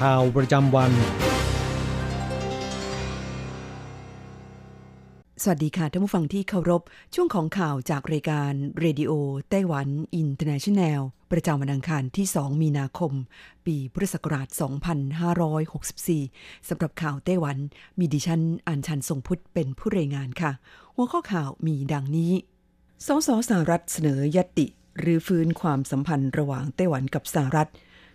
ข่าวประจำวัน สวัสดีค่ะท่านผู้ฟังที่เคารพ ช่วงของข่าวจากรายการ Radio Taiwan International ประจำวันอังคารที่ 2 มีนาคม ปีพุทธศักราช 2564 สำหรับข่าวไต้หวัน มีดิฉันอัญชันทรงพุทธเป็นผู้รายงานค่ะ หัวข้อข่าวมีดังนี้ สสสหรัฐเสนอยติหรือฟื้นความสัมพันธ์ระหว่างไต้หวันกับสหรัฐ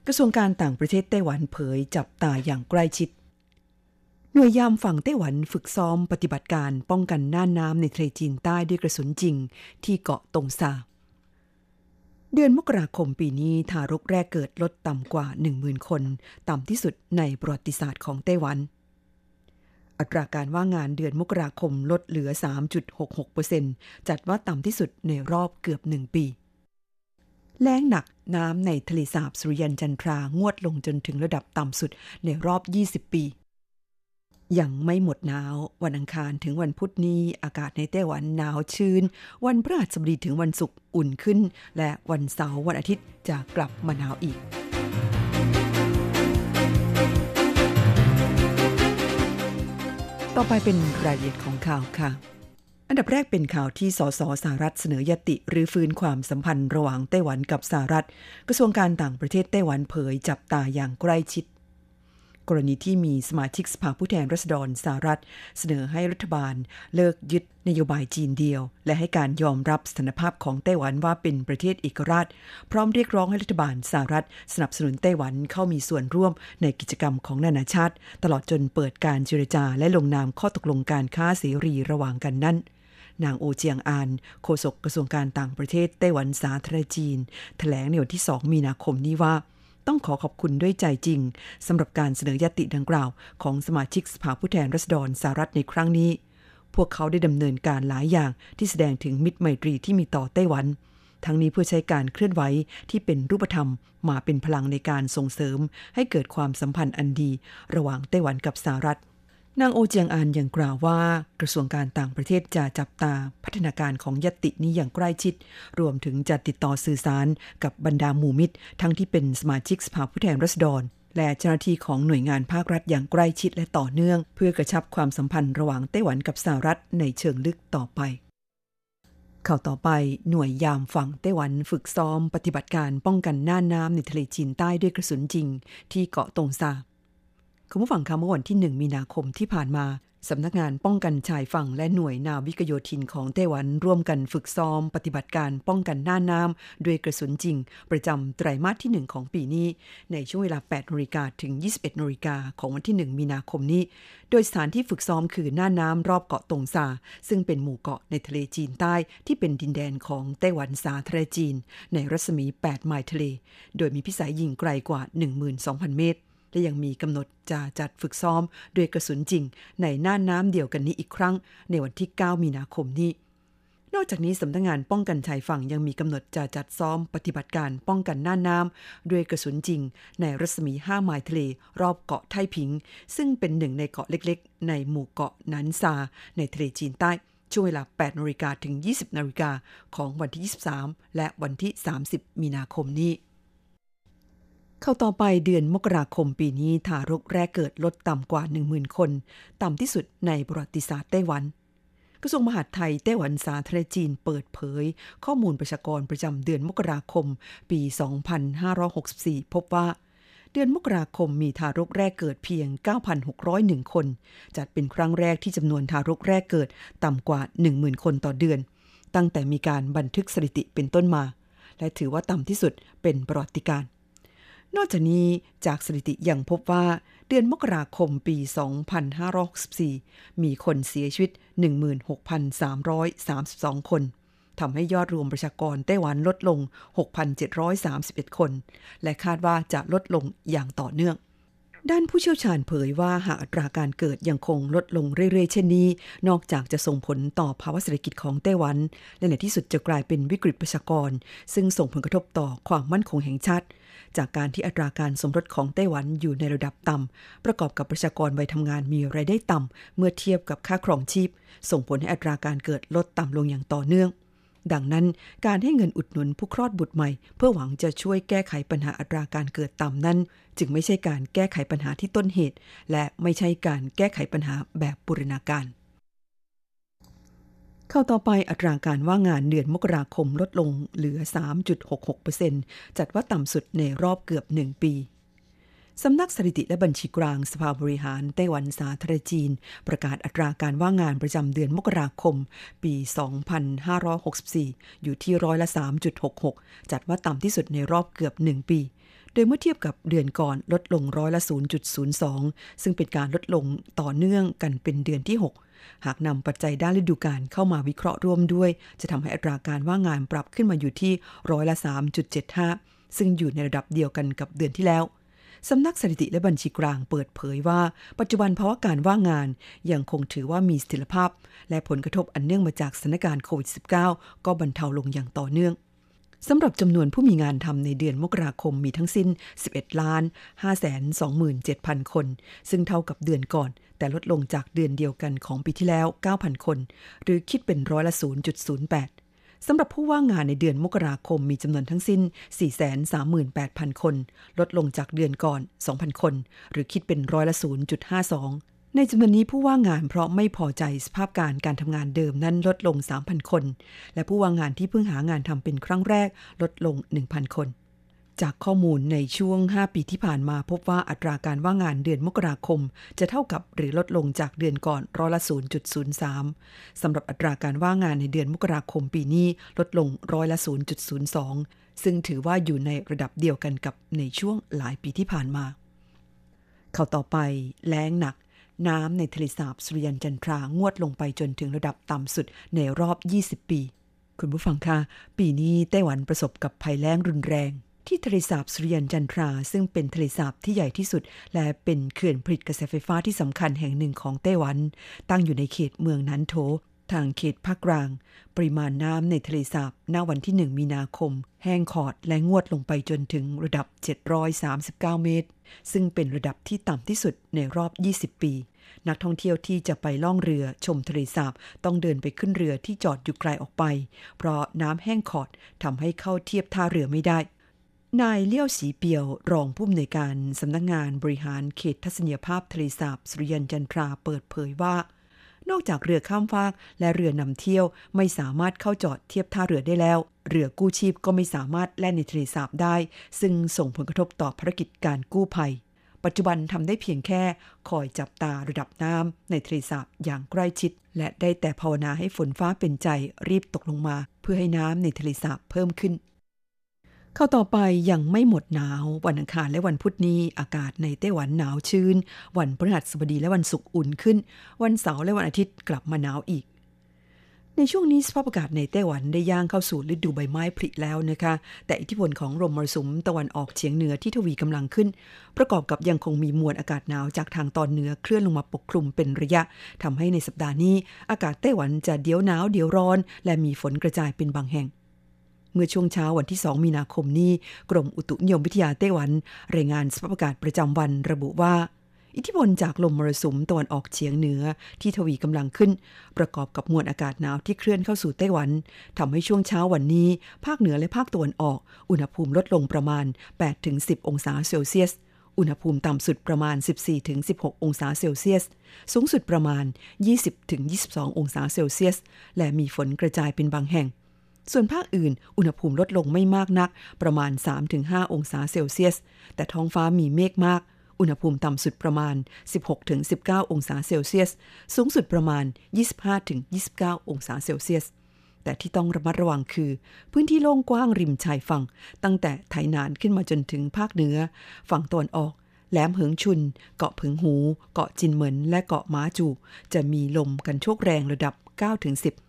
กระทรวงการต่างประเทศไต้หวันเผยจับตาอย่างใกล้ชิด หน่วยยามฝั่งไต้หวันฝึกซ้อมปฏิบัติการป้องกันน่านน้ำในทะเลจีนใต้ด้วยกระสุนจริง ที่เกาะตงซาเดือนมกราคมปีนี้ทารกแรกเกิดลดต่ำกว่า 10,000 คน ต่ำที่สุดในประวัติศาสตร์ของไต้หวัน อัตราการว่างงานเดือนมกราคมลดเหลือ 3.66%จัดว่าต่ำที่สุดในรอบเกือบหนึ่งปี แล้งหนักน้ำในทะเลสาบสุริยันจันทรางวดลงจนถึงระดับต่ำสุดในรอบ 20 ปี ยังไม่หมดหนาว วันอังคารถึงวันพุธนี้ อากาศในไต้หวันหนาวชื้น วันพฤหัสบดีถึงวันศุกร์อุ่นขึ้น และวันเสาร์วันอาทิตย์จะกลับมาหนาวอีกต่อไปเป็นรายละเอียดของข่าวค่ะ อันดับแรกเป็นข่าวที่สสสหรัฐเสนอยติหรือฟื้นความสัมพันธ์ระหว่างไต้หวันกับสหรัฐ กระทรวงการต่างประเทศไต้หวันเผยจับตาอย่างใกล้ชิด กรณีที่มีสมาชิกสภาผู้แทนราษฎรสหรัฐ เสนอให้รัฐบาล เลิกยึดนโยบายจีนเดียว และให้การยอมรับสถานภาพของไต้หวันว่าเป็นประเทศเอกราช พร้อมเรียกร้องให้รัฐบาลสหรัฐ สนับสนุนไต้หวันเข้ามีส่วนร่วมในกิจกรรมของนานาชาติ ตลอดจนเปิดการเจรจาและลงนามข้อตกลงการค้าเสรีระหว่างกันนั้น นางโอเจียงอานโฆษกกระทรวงการต่างประเทศไต้หวันสาธารณจีนแถลงในวันที่ 2 มีนาคมนี้ว่า ต้องขอขอบคุณด้วยใจจริงสำหรับการเสนอยติดังกล่าว ของสมาชิกสภาผู้แทนราษฎรสหรัฐในครั้งนี้ พวกเขาได้ดำเนินการหลายอย่างที่แสดงถึงมิตรไมตรีที่มีต่อไต้หวันทั้งนี้เพื่อใช้การเคลื่อนไหวที่เป็นรูปธรรมมาเป็นพลังในการส่งเสริม ให้เกิดความสัมพันธ์อันดี ระหว่างไต้หวันกับสหรัฐ นางโอเจียงอานยังกล่าวว่ากระทรวงการต่างประเทศจะจับตาพัฒนาการของยตินี้อย่างใกล้ชิด รวมถึงจะติดต่อสื่อสารกับบรรดาหมู่มิตร ทั้งที่เป็นสมาชิกสภาผู้แทนราษฎร และเจ้าหน้าที่ของหน่วยงานภาครัฐอย่างใกล้ชิดและต่อเนื่อง เพื่อกระชับความสัมพันธ์ระหว่างไต้หวันกับสหรัฐในเชิงลึกต่อไปข่าวต่อไปหน่วยยามฝั่งไต้หวันฝึกซ้อมปฏิบัติการป้องกันน่านน้ำในทะเลจีนใต้ด้วยกระสุนจริง ที่เกาะตงซา คุณผู้ฟังคะเมื่อวันที่ 1 มีนาคมที่ผ่านมาสำนักงานป้องกันชายฝั่งและหน่วยนาวิกโยธินของไต้หวันร่วมกันฝึกซ้อม ปฏิบัติการป้องกันหน่าน้ำด้วยกระสุนจริง ประจำไตรมาสที่ 1 ของปีนี้ ในช่วงเวลา8นาฬิกาถึง 21นาฬิกาของวันที่ 1 มีนาคมนี้ โดยสถานที่ฝึกซ้อมคือหน่านน้ำรอบเกาะตงซาซึ่งเป็นหมู่เกาะในทะเลจีนใต้ที่เป็นดินแดนของไต้หวันสาธารณจีน ในรัศมี 8 ไมล์ทะเล โดยมีพิสัยยิงไกลกว่า 12,000 เมตร และยังมีกำหนดจะจัดฝึกซ้อมด้วยกระสุนจริง ในน่านน้ำเดียวกันนี้อีกครั้ง ในวันที่ 9 มีนาคมนี้ นอกจากนี้สำนักงงานป้องกันชายฝั่งยังมีกำหนดจะจัดซ้อมปฏิบัติการป้องกันน่านน้ำด้วยกระสุนจริง ในรัศมี 5 ไมล์ทะเล รอบเกาะไทผิง ซึ่งเป็นหนึ่งในเกาะเล็กๆ ในหมู่เกาะนันซา ในทะเลจีนใต้ช่วงเวลา 8นาฬิกาถึง 20นาฬิกาของวันที่ 23 และวันที่ 30 มีนาคมนี้ เข้าต่อไปเดือนมกราคมปีนี้ทารกแรกเกิดลดต่ำกว่า 10,000 คน ต่ำที่สุดในประวัติศาสตร์ไต้หวัน กระทรวงมหาดไทยไต้หวันสาธารณจีนเปิดเผย ข้อมูลประชากรประจำเดือนมกราคม ปี 2564 พบว่า เดือนมกราคมมีทารกแรกเกิดเพียง 9,601 คน จัดเป็นครั้งแรกที่จำนวนทารกแรกเกิดต่ำกว่า 10,000 คนต่อเดือน ตั้งแต่มีการบันทึกสถิติเป็นต้นมา และถือว่าต่ำที่สุดเป็นประวัติการ นอกจากนี้จากสถิติยังพบว่าเดือนมกราคมปี 2564 มีคนเสียชีวิต 16,332 คนทำให้ยอดรวมประชากรไต้หวันลดลง 6,731 คน และคาดว่าจะลดลงอย่างต่อเนื่อง ด้านผู้เชี่ยวชาญเผยว่าหากอัตราการเกิดยังคงลดลงเรื่อยๆ เช่นนี้ นอกจากจะส่งผลต่อภาวะเศรษฐกิจของไต้หวัน และในที่สุดจะกลายเป็นวิกฤตประชากร ซึ่งส่งผลกระทบต่อความมั่นคงแห่งชาติ จากการที่อัตราการสมรสของไต้หวันอยู่ในระดับต่ำประกอบกับประชากรวัยทำงานมีรายได้ต่ำเมื่อเทียบกับค่าครองชีพ ส่งผลให้อัตราการเกิดลดต่ำลงอย่างต่อเนื่อง ดังนั้นการให้เงินอุดหนุนผู้คลอดบุตรใหม่ เพื่อหวังจะช่วยแก้ไขปัญหาอัตราการเกิดต่ำนั้น จึงไม่ใช่การแก้ไขปัญหาที่ต้นเหตุ และไม่ใช่การแก้ไขปัญหาแบบบูรณาการ เข้าต่อไปอัตราการว่างงานเดือนมกราคมลดลงเหลือ 3.66%จัดว่าต่ำสุดในรอบเกือบหนึ่งปี สำนักสถิติและบัญชีกลางสภาบริหารไต้หวันสาธารณจีน ประกาศอัตราการว่างงานประจำเดือนมกราคม ปี 2564 อยู่ที่ร้อยละ 3.66 จัดว่าต่ำที่สุดในรอบเกือบ 1 ปี โดยเมื่อเทียบกับเดือนก่อนลดลงร้อยละ 0.02 ซึ่งเป็นการลดลงต่อเนื่องกันเป็นเดือนที่ 6หากนำปัจจัยด้านฤดูกาลเข้ามาวิเคราะห์ร่วมด้วย จะทำให้อัตราการว่างงานปรับขึ้นมาอยู่ที่ร้อยละ 3.75 ซึ่งอยู่ในระดับเดียวกันกับเดือนที่แล้ว สำนักสถิติและบัญชีกลางเปิดเผยว่า ปัจจุบันภาวะการว่างงานยังคงถือว่ามีสถิรภาพ และผลกระทบอันเนื่องมาจากสถานการณ์โควิด -19 ก็บรรเทาลงอย่างต่อเนื่องสำหรับจำนวนผู้มีงานทำในเดือนมกราคมมีทั้งสิ้น 11ล้าน527,000 คน ซึ่งเท่ากับเดือนก่อน แต่ลดลงจากเดือนเดียวกันของปีที่แล้ว 9,000 คน หรือคิดเป็นร้อยละ 0.08 สำหรับผู้ว่างงานในเดือนมกราคมมีจำนวนทั้งสิ้น 438,000 คน ลดลงจากเดือนก่อน 2,000 คน หรือคิดเป็นร้อยละ 0.52ในจำนวนนี้ผู้ว่างงานเพราะไม่พอใจสภาพการการทำงานเดิมนั้นลดลง 3,000 คน และผู้ว่างงานที่เพิ่งหางานทำเป็นครั้งแรกลดลง 1,000 คน จากข้อมูลในช่วง 5 ปีที่ผ่านมาพบว่าอัตราการว่างงานเดือนมกราคม จะเท่ากับหรือลดลงจากเดือนก่อนร้อยละ 0.03 สำหรับอัตราการว่างงานในเดือนมกราคมปีนี้ลดลงร้อยละ 0.02 ซึ่งถือว่าอยู่ในระดับเดียวกันกับในช่วงหลายปีที่ผ่านมา เข้าต่อไปแล้งหนักน้ำในทะเลสาบสุริยันจันทรางวดลงไปจนถึงระดับต่ำสุดในรอบ 20 ปี คุณผู้ฟังคะ ปีนี้ไต้หวันประสบกับภัยแล้งรุนแรง ที่ทะเลสาบสุริยันจันทรา ซึ่งเป็นทะเลสาบที่ใหญ่ที่สุด และเป็นเขื่อนผลิตกระแสไฟฟ้าที่สำคัญแห่งหนึ่งของไต้หวัน ตั้งอยู่ในเขตเมืองนันโถทางเขตภาคกลาง ปริมาณน้ำในทะเลสาบณวันที่ 1 มีนาคม แห้งขอดและงวดลงไปจนถึงระดับ 739 เมตร ซึ่งเป็นระดับที่ต่ำที่สุดในรอบ 20 ปี นักท่องเที่ยวที่จะไปล่องเรือชมทะเลสาบต้องเดินไปขึ้นเรือที่จอดอยู่ไกลออกไป เพราะน้ำแห้งขอดทำให้เข้าเทียบท่าเรือไม่ได้ นายเลี้ยวสีเปียวรองผู้อำนวยการสำนักงงานบริหารเขตทัศนียภาพทะเลสาบสุริยันจันทราเปิดเผยว่า นอกจากเรือข้ามฟากและเรือนำเที่ยวไม่สามารถเข้าจอดเทียบท่าเรือได้แล้ว เรือกู้ชีพก็ไม่สามารถแล่นในทะเลสาบได้ ซึ่งส่งผลกระทบต่อภารกิจการกู้ภัย ปัจจุบันทำได้เพียงแค่คอยจับตาระดับน้ำในทะเลสาบอย่างใกล้ชิด และได้แต่ภาวนาให้ฝนฟ้าเป็นใจรีบตกลงมา เพื่อให้น้ำในทะเลสาบเพิ่มขึ้น เข้าต่อไปยังไม่หมดหนาว วันอังคารและวันพุธนี้อากาศในไต้หวันหนาวชื้น วันพฤหัสบดีและวันศุกร์อุ่นขึ้น วันเสาร์และวันอาทิตย์กลับมาหนาวอีก ในช่วงนี้สภาพอากาศในไต้หวันได้ย่างเข้าสู่ฤดูใบไม้ผลิแล้วนะคะ แต่อิทธิพลของลมมรสุมตะวันออกเฉียงเหนือที่ทวีกำลังขึ้น ประกอบกับยังคงมีมวลอากาศหนาวจากทางตอนเหนือเคลื่อนลงมาปกคลุมเป็นระยะทำให้ในสัปดาห์นี้ อากาศไต้หวันจะเดี๋ยวหนาวเดี๋ยวร้อน และมีฝนกระจายเป็นบางแห่ง เมื่อช่วงเช้าวันที่ 2 มีนาคมนี้ กรมอุตุนิยมวิทยาไต้หวัน รายงานสภาพอากาศประจำวันระบุว่า อิทธิพลจากลมมรสุมตะวันออกเฉียงเหนือที่ทวีกำลังขึ้น ประกอบกับมวลอากาศหนาวที่เคลื่อนเข้าสู่ไต้หวันทำให้ช่วงเช้าวันนี้ ภาคเหนือและภาคตะวันออก อุณหภูมิลดลงประมาณ 8-10 องศาเซลเซียสอุณหภูมิต่ำสุดประมาณ 14-16 องศาเซลเซียส สูงสุดประมาณ 20-22 องศาเซลเซียส และมีฝนกระจายเป็นบางแห่ง ส่วนภาคอื่น อุณหภูมิลดลงไม่มากนัก ประมาณ 3-5 องศาเซลเซียส แต่ท้องฟ้ามีเมฆมาก อุณหภูมิต่ำสุดประมาณ 16-19 องศาเซลเซียส สูงสุดประมาณ 25-29 องศาเซลเซียส แต่ที่ต้องระมัดระวังคือ พื้นที่โล่งกว้างริมชายฝั่ง ตั้งแต่ไถหนานขึ้นมาจนถึงภาคเหนือ ฝั่งตะวันออกแหลมเหิงชุน เกาะผึงหู เกาะจินเหมิน และเกาะม้าจู จะมีลมกันโชกแรงระดับ 9-10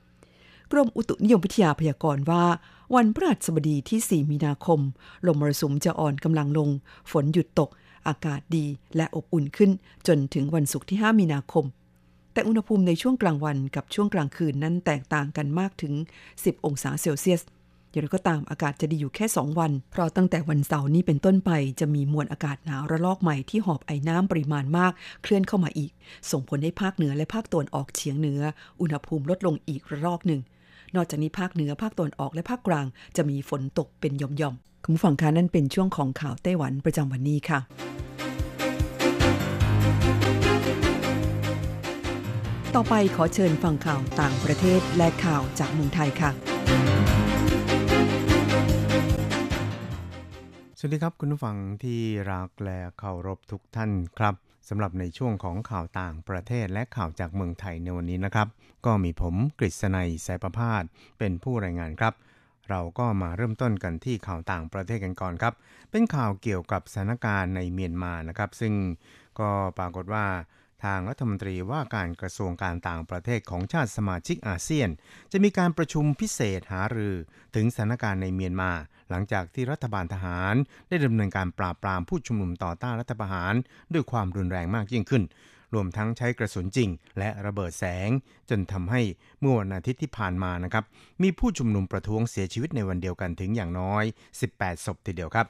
กรมอุตุนิยมวิทยาพยากรณ์ว่า วันพฤหัสบดีที่ 4 มีนาคม ลมมรสุมจะอ่อนกำลังลง ฝนหยุดตก อากาศดีและอบอุ่นขึ้น จนถึงวันศุกร์ที่ 5 มีนาคม แต่อุณหภูมิในช่วงกลางวันกับช่วงกลางคืนนั้นแตกต่างกันมากถึง 10 องศาเซลเซียสอย่างไรก็ตามอากาศจะดีอยู่แค่ 2 วัน เพราะตั้งแต่วันเสาร์นี้เป็นต้นไปจะมีมวลอากาศหนาวระลอกใหม่ที่หอบไอน้ำปริมาณมาก เคลื่อนเข้ามาอีก ส่งผลให้ภาคเหนือและภาคตะวันออกเฉียงเหนือ อุณหภูมิลดลงอีกระลอกหนึ่ง นอกจากนี้ภาคเหนือภาคตะวันออกและภาคกลาง จะมีฝนตกเป็นหย่อมๆคุณผู้ฟังคะนั่นเป็นช่วงของข่าวไต้หวันประจำวันนี้ค่ะต่อไปขอเชิญฟังข่าวต่างประเทศและข่าวจากเมืองไทยค่ะ สวัสดีครับคุณผู้ฟังที่รักและเคารพทุกท่านครับ สำหรับในช่วงของข่าวต่างประเทศและข่าวจากเมืองไทยในวันนี้นะครับ ก็มีผมกฤษณัยสายประพาสเป็นผู้รายงานครับ เราก็มาเริ่มต้นกันที่ข่าวต่างประเทศกันก่อนครับ เป็นข่าวเกี่ยวกับสถานการณ์ในเมียนมานะครับ ซึ่งก็ปรากฏว่าทางรัฐมนตรีว่าการกระทรวงการต่างประเทศของชาติสมาชิกอาเซียน จะมีการประชุมพิเศษหารือถึงสถานการณ์ในเมียนมา หลังจากที่รัฐบาลทหาร ได้ดำเนินการปราบปรามผู้ชุมนุมต่อต้านรัฐประหาร ด้วยความรุนแรงมากยิ่งขึ้น รวมทั้งใช้กระสุนจริง และระเบิดแสง จนทำให้เมื่อวันอาทิตย์ที่ผ่านมานะครับ มีผู้ชุมนุมประท้วงเสียชีวิตในวันเดียวกันถึงอย่างน้อย 18 ศพทีเดียวครับ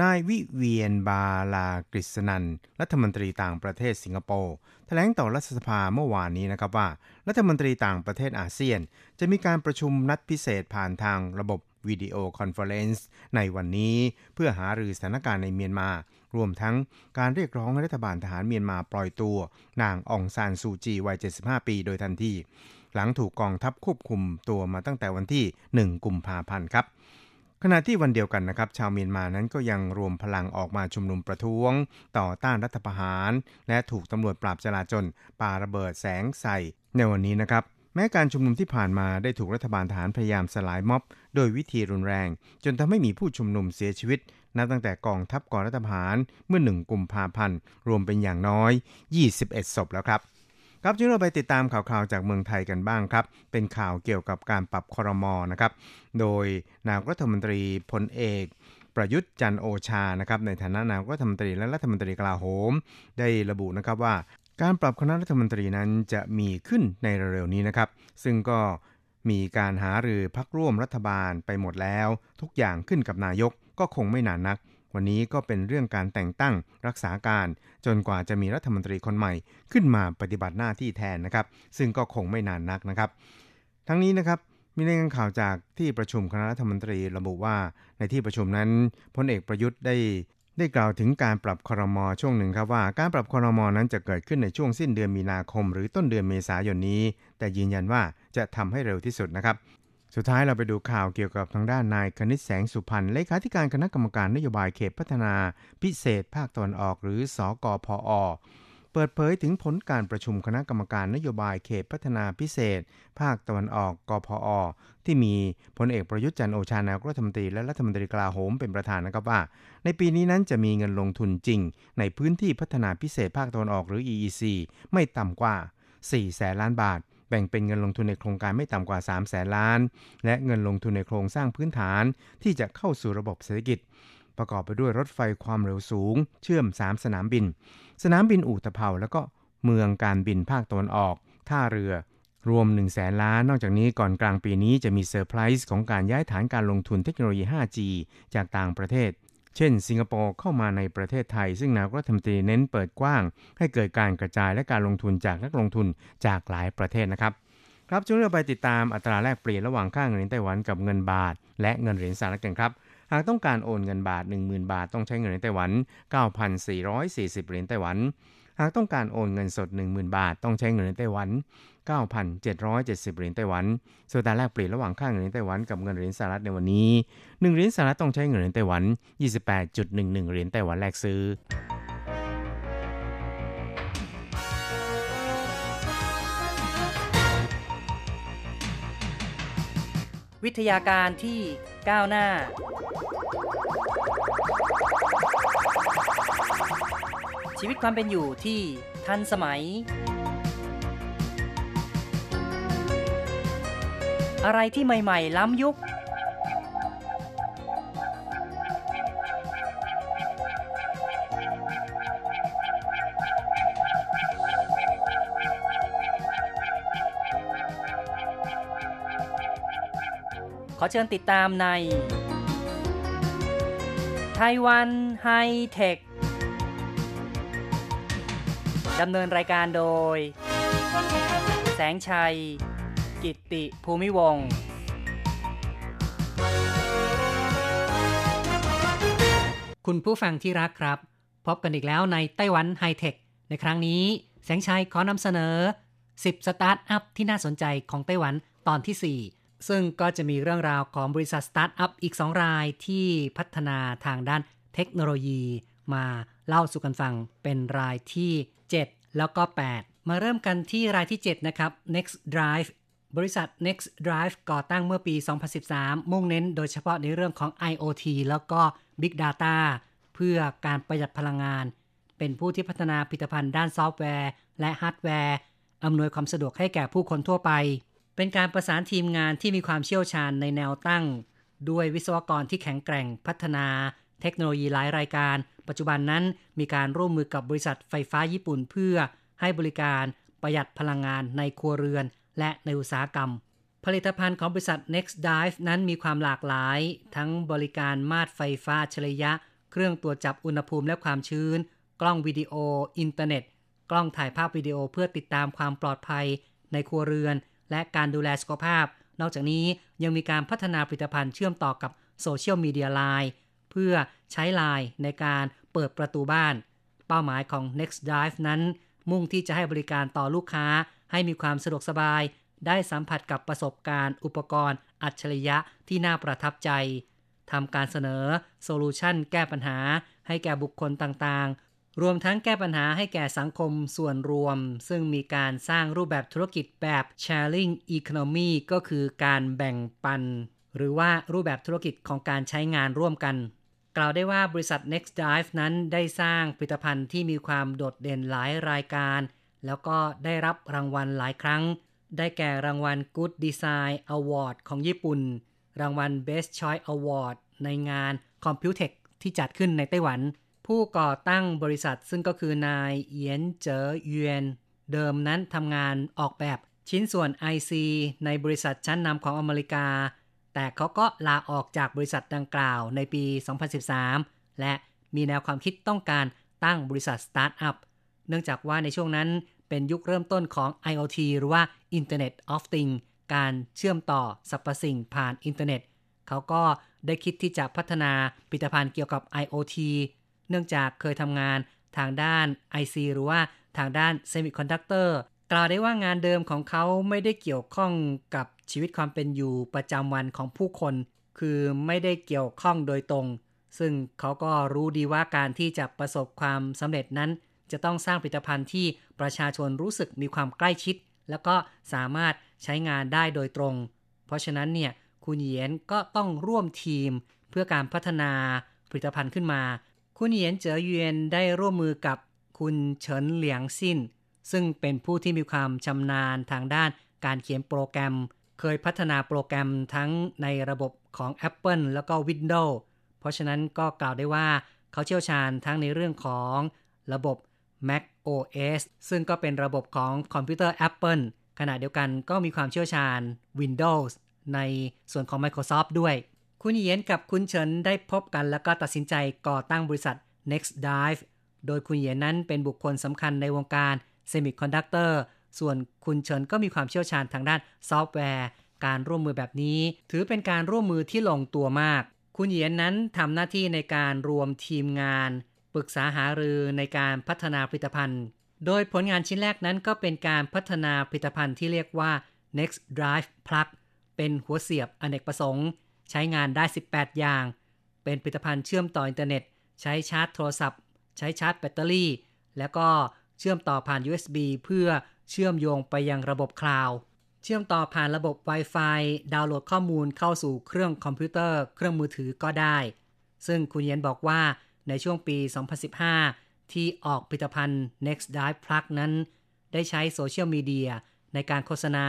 นายวิเวียนบาลากฤษนันรัฐมนตรีต่างประเทศสิงคโปร์แถลงต่อรัฐสภาเมื่อวานนี้นะครับว่า รัฐมนตรีต่างประเทศอาเซียน จะมีการประชุมนัดพิเศษผ่านทางระบบ video conference ในวันนี้เพื่อหารือสถานการณ์ในเมียนมา รวมทั้งการเรียกร้องให้รัฐบาลทหารเมียนมาปล่อยตัว นางองซานซูจีวัย 75 ปีโดยทันที หลังถูกกองทัพควบคุมตัวมาตั้งแต่วันที่ 1 กุมภาพันธ์ครับขณะที่วันเดียวกันนะครับ ชาวเมียนมานั้นก็ยังรวมพลังออกมาชุมนุมประท้วง ต่อต้านรัฐประหาร และถูกตำรวจปราบจลาจลปาระเบิดแสงใส่ในวันนี้นะครับ แม้การชุมนุมที่ผ่านมาได้ถูกรัฐบาลทหารพยายามสลายม็อบ โดยวิธีรุนแรง จนทำให้มีผู้ชุมนุมเสียชีวิต นับตั้งแต่กองทัพก่อรัฐประหารเมื่อหนึ่งกุมภาพันธ์ รวมเป็นอย่างน้อย 21 ศพแล้วครับ ครับช่วยเราไปติดตามข่าวๆจากเมืองไทยกันบ้างครับ เป็นข่าวเกี่ยวกับการปรับคอรมอนะครับ โดยนายกรัฐมนตรีพลเอกประยุทธ์จันโอชานะครับในฐานะนายกรัฐมนตรีและรัฐมนตรีกลาโหม ได้ระบุนะครับว่า การปรับคณะรัฐมนตรีนั้นจะมีขึ้นในเร็วๆนี้นะครับ ซึ่งก็มีการหารือพักร่วมรัฐบาลไปหมดแล้ว ทุกอย่างขึ้นกับนายกก็คงไม่นานนัก วันนี้ก็เป็นเรื่องการแต่งตั้งรักษาการจนกว่าจะมีรัฐมนตรีคนใหม่ขึ้นมาปฏิบัติหน้าที่แทนนะครับ ซึ่งก็คงไม่นานนักนะครับ ทั้งนี้นะครับมีรายงานข่าวจากที่ประชุมคณะรัฐมนตรีระบุว่า ในที่ประชุมนั้นพลเอกประยุทธ์ได้ ได้กล่าวถึงการปรับครมอช่วงหนึ่งครับว่า การปรับครมอนั้นจะเกิดขึ้นในช่วงสิ้นเดือนมีนาคม หรือต้นเดือนเมษายนนี้ แต่ยืนยันว่าจะทำให้เร็วที่สุดนะครับ สุดท้ายเราไปดูข่าวเกี่ยวกับทางด้านนายคณิตแสงสุพรรณเลขาธิการคณะกรรมการนโยบายเขตพัฒนา พิเศษภาคตะวันออกหรือสอกอพอ เปิดเผยถึงผลการประชุมคณะกรรมการนโยบายเขตพัฒนาพิเศษ ภาคตะวันออกกพอ ที่มีพลเอกประยุทธ์จันโอชานายกรัฐมนตรีและรัฐมนตรีกลาโหมเป็นประธานนะครับว่า ในปีนี้นั้นจะมีเงินลงทุนจริง ในพื้นที่พัฒนาพิเศษภาคตะวันออกหรือ EEC ไม่ต่ำกว่า 4 แสนล้านบาทแบ่งเป็นเงินลงทุนในโครงการไม่ต่ำกว่า 3 แสนล้าน และเงินลงทุนในโครงสร้างพื้นฐานที่จะเข้าสู่ระบบเศรษฐกิจ ประกอบไปด้วยรถไฟความเร็วสูง เชื่อม 3 สนามบิน สนามบินอู่ตะเภาแล้วก็เมืองการบินภาคตะวันออก ท่าเรือ รวม 1 0 0 0 0แสนล้าน นอกจากนี้ก่อนกลางปีนี้จะมีเซอร์ไพรส์ของการย้ายฐานการลงทุนเทคโนโลยี 5G จากต่างประเทศ เช่น สิงคโปร์เข้ามาในประเทศไทย ซึ่งนายกรัฐมนตรีเน้นเปิดกว้าง ให้เกิดการกระจายและการลงทุนจากนักลงทุนจากหลายประเทศนะครับครับช่วงเราไปติดตามอัตราแลกเปลี่ยนระหว่างค่าเงินไต้หวันกับเงินบาท และเงินเหรียญสหรัฐกันครับ หากต้องการโอนเงินบาท 10,000 บาทต้องใช้เงินไต้หวัน 9,440 เหรียญไต้หวัน หากต้องการโอนเงินสด 10,000 บาทต้องใช้เงินไต้หวัน 9,770 เหรียญไต้หวัน ส่วนกาแลกเปลี่ยนระหว่างค่าเงินเหรียญไต้หวันกับเงินเหรียญสหรัฐในวันนี้ 1 เหรียญสหรัฐต้องใช้เงินเหรียญไต้หวัน 28.11 เหรียญไต้หวันแลกซื้อวิทยาการที่ ก้าวหน้า ชีวิตความเป็นอยู่ที่ทันสมัย อะไรที่ใหม่ ๆ ล้ำยุค เชิญติดตามในไต้หวันไฮเทค ดำเนินรายการโดย แสงชัย กิตติภูมิวงศ์คุณผู้ฟังที่รักครับ พบกันอีกแล้วในไต้หวันไฮเทค ในครั้งนี้ แสงชัยขอนำเสนอ 10 สตาร์ทอัพที่น่าสนใจของไต้หวันตอนที่ 4 ซึ่งก็จะมีเรื่องราวของบริษัทสตาร์ทอัพอีก 2 รายที่พัฒนาทางด้านเทคโนโลยีมาเล่าสู่กันฟังเป็นรายที่ 7 แล้วก็ 8 มาเริ่มกันที่รายที่ 7 นะครับ Next Drive บริษัท Next Drive ก่อตั้งเมื่อปี 2013 มุ่งเน้นโดยเฉพาะในเรื่องของ IoT แล้วก็ Big Data เพื่อการประหยัดพลังงาน เป็นผู้ที่พัฒนาผลิตภัณฑ์ด้านซอฟต์แวร์ และฮาร์ดแวร์ อำนวยความสะดวกให้แก่ผู้คนทั่วไป เป็นการประสานทีมงานที่มีความเชี่ยวชาญในแนวตั้ง ด้วยวิศวกรที่แข็งแกร่งพัฒนาเทคโนโลยีหลายรายการ ปัจจุบันนั้นมีการร่วมมือกับบริษัทไฟฟ้าญี่ปุ่นเพื่อให้บริการประหยัดพลังงานในครัวเรือน และในอุตสาหกรรม ผลิตภัณฑ์ของบริษัท Next Drive นั้นมีความหลากหลาย ทั้งบริการมาตรไฟฟ้าอัจฉริยะ เครื่องตรวจจับอุณหภูมิและความชื้น กล้องวิดีโอ อินเทอร์เน็ต กล้องถ่ายภาพวิดีโอเพื่อติดตามความปลอดภัยในครัวเรือน และการดูแลสุขภาพ นอกจากนี้ยังมีการพัฒนาผลิตภัณฑ์เชื่อมต่อกับโซเชียลมีเดียไลน์เพื่อใช้ไลน์ในการเปิดประตูบ้าน เป้าหมายของ Next Drive นั้น มุ่งที่จะให้บริการต่อลูกค้าให้มีความสะดวกสบาย ได้สัมผัสกับประสบการณ์อุปกรณ์ อัจฉริยะที่น่าประทับใจทำการเสนอโซลูชันแก้ปัญหาให้แก่บุคคลต่างๆ รวมทั้งแก้ปัญหาให้แก่สังคมส่วนรวม ซึ่งมีการสร้างรูปแบบธุรกิจแบบ sharing economy ก็คือการแบ่งปัน หรือว่ารูปแบบธุรกิจของการใช้งานร่วมกัน กล่าวได้ว่าบริษัท Next Dive นั้นได้สร้างผลิตภัณฑ์ที่มีความโดดเด่นหลายรายการ แล้วก็ได้รับรางวัลหลายครั้ง ได้แก่รางวัล Good Design Award ของญี่ปุ่น รางวัล Best Choice Award ในงาน Computech ที่จัดขึ้นในไต้หวัน ผู้ก่อตั้งบริษัทซึ่งก็คือนายเอียนเจอเยียน เดิมนั้นทำงานออกแบบชิ้นส่วน IC ในบริษัทชั้นนำของอเมริกา แต่เขาก็ลาออกจากบริษัทดังกล่าวในปี 2013 และมีแนวความคิดต้องการตั้งบริษัทสตาร์ทอัพ เนื่องจากว่าในช่วงนั้นเป็นยุคเริ่มต้นของ IoT หรือว่า Internet of Things การเชื่อมต่อสรรพสิ่งผ่านอินเทอร์เน็ต เขาก็ได้คิดที่จะพัฒนาผลิตภัณฑ์เกี่ยวกับ IoT เนื่องจากเคยทำงานทางด้าน IC หรือว่าทางด้าน Semiconductor กล่าวได้ว่างานเดิมของเขาไม่ได้เกี่ยวข้องกับชีวิตความเป็นอยู่ประจำวันของผู้คน คือไม่ได้เกี่ยวข้องโดยตรง ซึ่งเขาก็รู้ดีว่าการที่จะประสบความสำเร็จนั้น จะต้องสร้างผลิตภัณฑ์ที่ประชาชนรู้สึกมีความใกล้ชิด แล้วก็สามารถใช้งานได้โดยตรง เพราะฉะนั้นเนี่ยคุณเยียนก็ต้องร่วมทีมเพื่อการพัฒนาผลิตภัณฑ์ขึ้นมา คุณเหยียนเจ๋อเยียนได้ร่วมมือกับคุณเฉินเหลียงซินซึ่งเป็นผู้ที่มีความชำนาญทางด้านการเขียนโปรแกรม เคยพัฒนาโปรแกรมทั้งในระบบของ Apple แล้วก็ Windows เพราะฉะนั้นก็กล่าวได้ว่าเขาเชี่ยวชาญทั้งในเรื่องของระบบ Mac OS ซึ่งก็เป็นระบบของคอมพิวเตอร์ Apple ขณะเดียวกันก็มีความเชี่ยวชาญ Windows ในส่วนของ Microsoft ด้วย คุณเหยียนกับคุณเฉินได้พบกันแล้วก็ตัดสินใจก่อตั้งบริษัท Next Dive โดยคุณเหยียนนั้นเป็นบุคคลสำคัญในวงการ Semiconductor ส่วนคุณเฉินก็มีความเชี่ยวชาญทางด้านซอฟต์แวร์ การร่วมมือแบบนี้ ถือเป็นการร่วมมือที่ลงตัวมาก คุณเหยียนนั้นทำหน้าที่ในการรวมทีมงาน ปรึกษาหารือในการพัฒนาผลิตภัณฑ์ โดยผลงานชิ้นแรกนั้นก็เป็นการพัฒนาผลิตภัณฑ์ที่เรียกว่า Next Drive Plug เป็นหัวเสียบอเนกประสงค์ ใช้งานได้ 18 อย่าง เป็นผลิตภัณฑ์เชื่อมต่ออินเทอร์เน็ต ใช้ชาร์จโทรศัพท์ ใช้ชาร์จแบตเตอรี่ แล้วก็เชื่อมต่อผ่าน USB เพื่อเชื่อมโยงไปยังระบบคลาวด์เชื่อมต่อผ่านระบบ Wi-Fi ดาวน์โหลดข้อมูลเข้าสู่เครื่องคอมพิวเตอร์ เครื่องมือถือก็ได้ ซึ่งคุณเหยียนบอกว่าในช่วงปี 2015 ที่ออกผลิตภัณฑ์ Next Drive Plug นั้น ได้ใช้โซเชียลมีเดียในการโฆษณา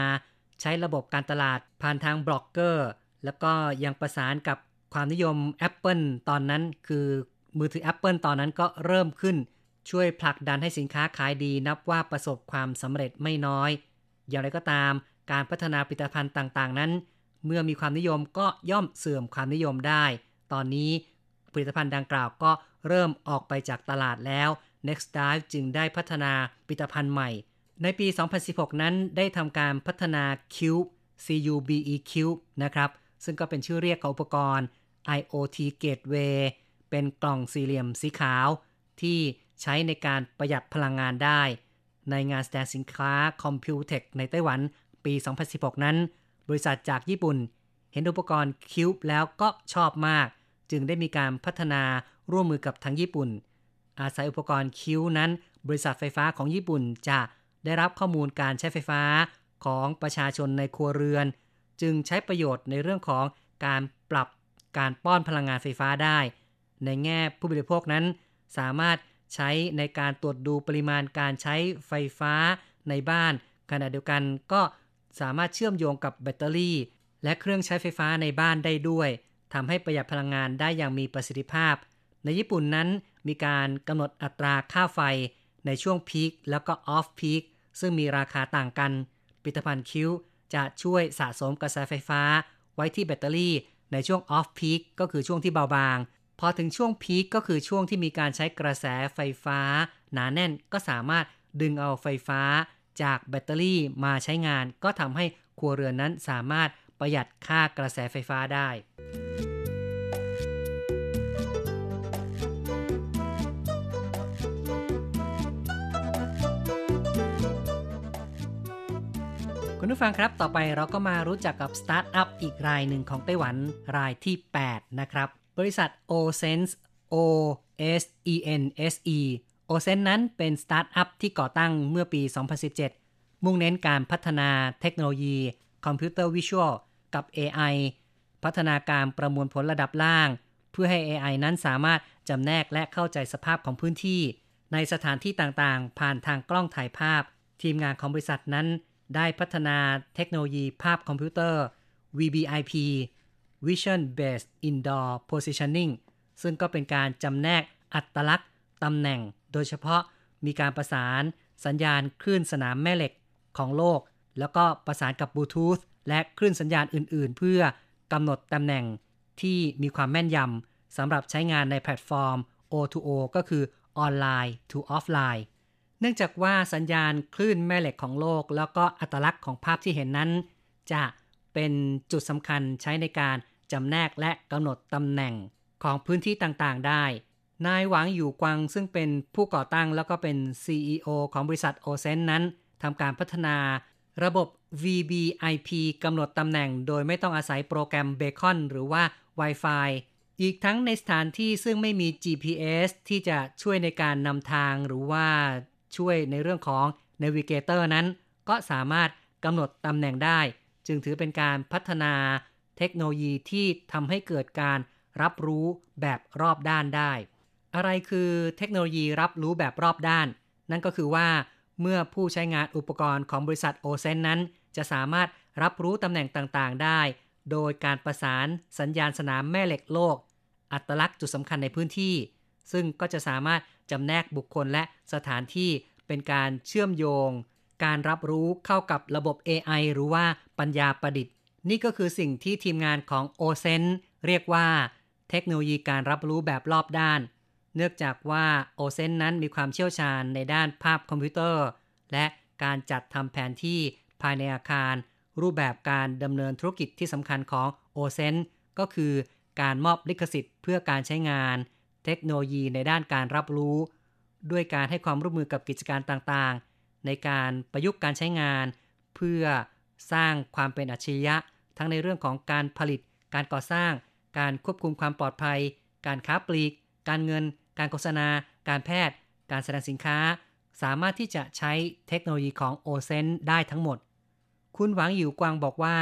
ใช้ระบบการตลาดผ่านทางบล็อกเกอร์ แล้วก็ยังประสานกับความนิยม Apple ตอนนั้น คือมือถือ Apple ตอนนั้นก็เริ่มขึ้น ช่วยผลักดันให้สินค้าขายดี นับว่าประสบความสำเร็จไม่น้อย อย่างไรก็ตาม การพัฒนาผลิตภัณฑ์ต่างๆ นั้น เมื่อมีความนิยมก็ย่อมเสื่อมความนิยมได้ ตอนนี้ผลิตภัณฑ์ดังกล่าวก็เริ่มออกไปจากตลาดแล้ว Next Dive จึงได้พัฒนาผลิตภัณฑ์ใหม่ ในปี 2016 นั้นได้ทำการพัฒนา Cube CUBE Cube นะครับ ซึ่งก็เป็นชื่อเรียกของอุปกรณ์ IoT Gateway เป็นกล่องสี่เหลี่ยมสีขาว ที่ใช้ในการประหยัดพลังงานได้ ในงานแสดงสินค้า Computex ในไต้หวันปี 2016 นั้น บริษัทจากญี่ปุ่น เห็นอุปกรณ์ Cube แล้วก็ชอบมาก จึงได้มีการพัฒนาร่วมมือกับทางญี่ปุ่น อาศัยอุปกรณ์ Cube นั้น บริษัทไฟฟ้าของญี่ปุ่นจะได้รับข้อมูลการใช้ไฟฟ้าของประชาชนในครัวเรือน จึงใช้ประโยชน์ในเรื่องของการปรับการป้อนพลังงานไฟฟ้าได้ ในแง่ผู้บริโภคนั้น สามารถใช้ในการตรวจดูปริมาณการใช้ไฟฟ้าในบ้าน ขณะเดียวกันก็สามารถเชื่อมโยงกับแบตเตอรี่ และเครื่องใช้ไฟฟ้าในบ้านได้ด้วยทำให้ประหยัดพลังงานได้อย่างมีประสิทธิภาพ ในญี่ปุ่นนั้นมีการกำหนดอัตราค่าไฟในช่วง peak แล้วก็ off peak ซึ่งมีราคาต่างกันผลิตภัณฑ์ Cube จะช่วยสะสมกระแสไฟฟ้า ไว้ที่แบตเตอรี่ในช่วง off peak ก็คือช่วงที่เบาบาง พอถึงช่วง peak ก็คือช่วงที่มีการใช้กระแสไฟฟ้า หนาแน่นก็สามารถดึงเอาไฟฟ้า จากแบตเตอรี่มาใช้งาน ก็ทำให้ครัวเรือนนั้นสามารถประหยัดค่ากระแสไฟฟ้าได้ คุณผู้ฟังครับ ต่อไปเราก็มารู้จักกับสตาร์ทอัพอีกรายหนึ่งของไต้หวันรายที่ 8 นะครับ บริษัท o s e n s e O S E N S E o s e n นั้นเป็นสตาร์ทอัพที่ก่อตั้งเมื่อปี 2017 มุ่งเน้นการพัฒนาเทคโนโลยีคอมพิวเตอร์ visual กับ AI พัฒนาการประมวลผลระดับล่าง เพื่อให้ AI นั้นสามารถจำแนกและเข้าใจสภาพของพื้นที่ ในสถานที่ต่างๆ ผ่านทางกล้องถ่ายภาพ ทีมงานของบริษัทนั้น ได้พัฒนาเทคโนโลยีภาพคอมพิวเตอร์ VBIP Vision Based Indoor Positioning ซึ่งก็เป็นการจำแนกอัตลักษณ์ตำแหน่ง โดยเฉพาะมีการประสานสัญญาณคลื่นสนามแม่เหล็กของโลก แล้วก็ประสานกับบลูทูธและคลื่นสัญญาณอื่น ๆ เพื่อกำหนดตำแหน่งที่มีความแม่นยำสำหรับใช้งานในแพลตฟอร์ม O2O ก็คือออนไลน์ to offline เนื่องจากว่าสัญญาณคลื่นแม่เหล็กของโลก แล้วก็อัตลักษณ์ของภาพที่เห็นนั้น จะเป็นจุดสำคัญใช้ในการจำแนกและกำหนดตำแหน่งของพื้นที่ต่างๆ ได้ นายหวังอยู่กวางซึ่งเป็นผู้ก่อตั้งแล้วก็เป็น CEO ของบริษัทโอเซนนั้นทำการพัฒนาระบบ VBIP กำหนดตำแหน่งโดยไม่ต้องอาศัยโปรแกรมเบคอนหรือว่า Wi-Fi อีกทั้งในสถานที่ซึ่งไม่มี GPS ที่จะช่วยในการนำทางหรือว่า ช่วยในเรื่องของ Navigator นั้น ก็สามารถกำหนดตำแหน่งได้ จึงถือเป็นการพัฒนาเทคโนโลยีที่ทำให้เกิดการรับรู้แบบรอบด้านได้ อะไรคือเทคโนโลยีรับรู้แบบรอบด้าน นั่นก็คือว่า เมื่อผู้ใช้งานอุปกรณ์ของบริษัทโอเซนนั้น จะสามารถรับรู้ตำแหน่งต่างๆ ได้ โดยการประสานสัญญาณสนามแม่เหล็กโลก อัตลักษณ์จุดสำคัญในพื้นที่ ซึ่งก็จะสามารถ จำแนกบุคคลและสถานที่เป็นการเชื่อมโยง การรับรู้เข้ากับระบบ AI หรือว่าปัญญาประดิษฐ์ นี่ก็คือสิ่งที่ทีมงานของ o s e n เรียกว่า เทคโนโลยีการรับรู้แบบรอบด้าน เนื่องจากว่า o s e n นั้นมีความเชี่ยวชาญในด้านภาพคอมพิวเตอร์ และการจัดทำแผนที่ภายในอาคาร รูปแบบการดำเนินธุรกิจที่สำคัญของ o s e n ก็คือการมอบลิขสิทธิ์เพื่อการใช้งาน เทคโนโลยีในด้านการรับรู้ ด้วยการให้ความร่วมมือกับกิจการต่างๆ ในการประยุกต์การใช้งาน เพื่อสร้างความเป็นอัจฉริยะ ทั้งในเรื่องของการผลิต การก่อสร้าง การควบคุมความปลอดภัย การค้าปลีก การเงิน การโฆษณา การแพทย์ การแสดงสินค้า สามารถที่จะใช้เทคโนโลยีของโอเซนได้ทั้งหมด คุณหวังอยู่กวางบอกว่า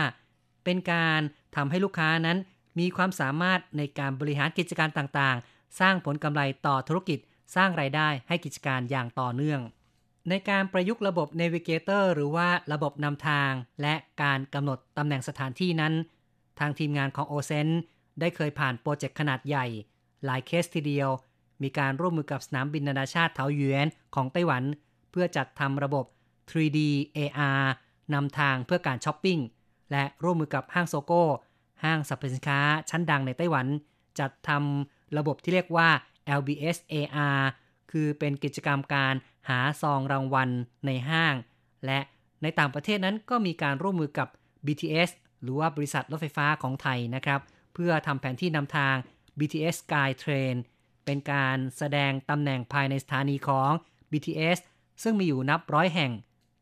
เป็นการทำให้ลูกค้านั้นมีความสามารถในการบริหารกิจการต่างๆ สร้างผลกำไรต่อธุรกิจ สร้างไรายได้ให้กิจการอย่างต่อเนื่อง ในการประยุกต์ระบบ Navigator หรือว่าระบบนำทาง และการกำหนดตำแหน่งสถานที่นั้น ทางทีมงานของ o c e n ได้เคยผ่านโปรเจกต์ขนาดใหญ่ หลายเคสทีเดียว มีการร่วมมือกับสนามบินนานาชาติเทาหยวนของไต้หวัน เพื่อจัดทำระบบ 3D AR นำทางเพื่อการช้อปปิ้ง และร่วมมือกับห้างโซโก้ ห้างสรรพสินค้าชั้นดังในไต้หวัน จัดทำ ระบบที่เรียกว่า LBS AR คือเป็นกิจกรรมการหาซองรางวัลในห้าง และในต่างประเทศนั้นก็มีการร่วมมือกับ BTS หรือว่าบริษัทรถไฟฟ้าของไทยนะครับ เพื่อทำแผนที่นำทาง BTS Sky Train เป็นการแสดงตำแหน่งภายในสถานีของ BTS ซึ่งมีอยู่นับร้อยแห่ง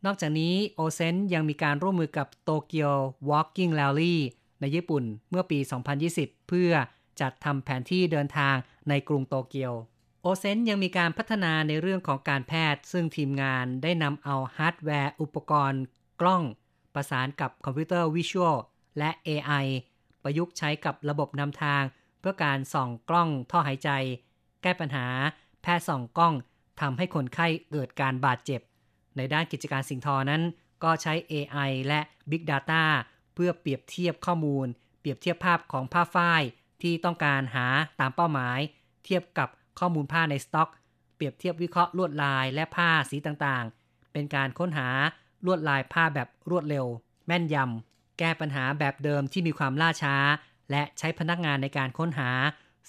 นอกจากนี้ Osense ยังมีการร่วมมือกับโตเกียว Walking Rally ในญี่ปุ่นเมื่อปี 2020 เพื่อ จัดทำแผนที่เดินทางในกรุงโตเกียว Osense ยังมีการพัฒนาในเรื่องของการแพทย์ ซึ่งทีมงานได้นำเอาฮาร์ดแวร์ อุปกรณ์ กล้อง ประสานกับคอมพิวเตอร์ visual และ AI ประยุกต์ใช้กับระบบนำทาง เพื่อการส่องกล้องท่อหายใจ แก้ปัญหา แพทย์ส่องกล้องทำให้คนไข้เกิดการบาดเจ็บ ในด้านกิจการสิ่งทอนั้น ก็ใช้ AI และ Big Data เพื่อเปรียบเทียบข้อมูล เปรียบเทียบภาพของผ้าฝ้าย ที่ต้องการหาตามเป้าหมาย เทียบกับข้อมูลผ้าในสต็อก เปรียบเทียบวิเคราะห์ลวดลายและผ้าสีต่างๆ เป็นการค้นหาลวดลายผ้าแบบรวดเร็ว แม่นยำแก้ปัญหาแบบเดิมที่มีความล่าช้า และใช้พนักงานในการค้นหา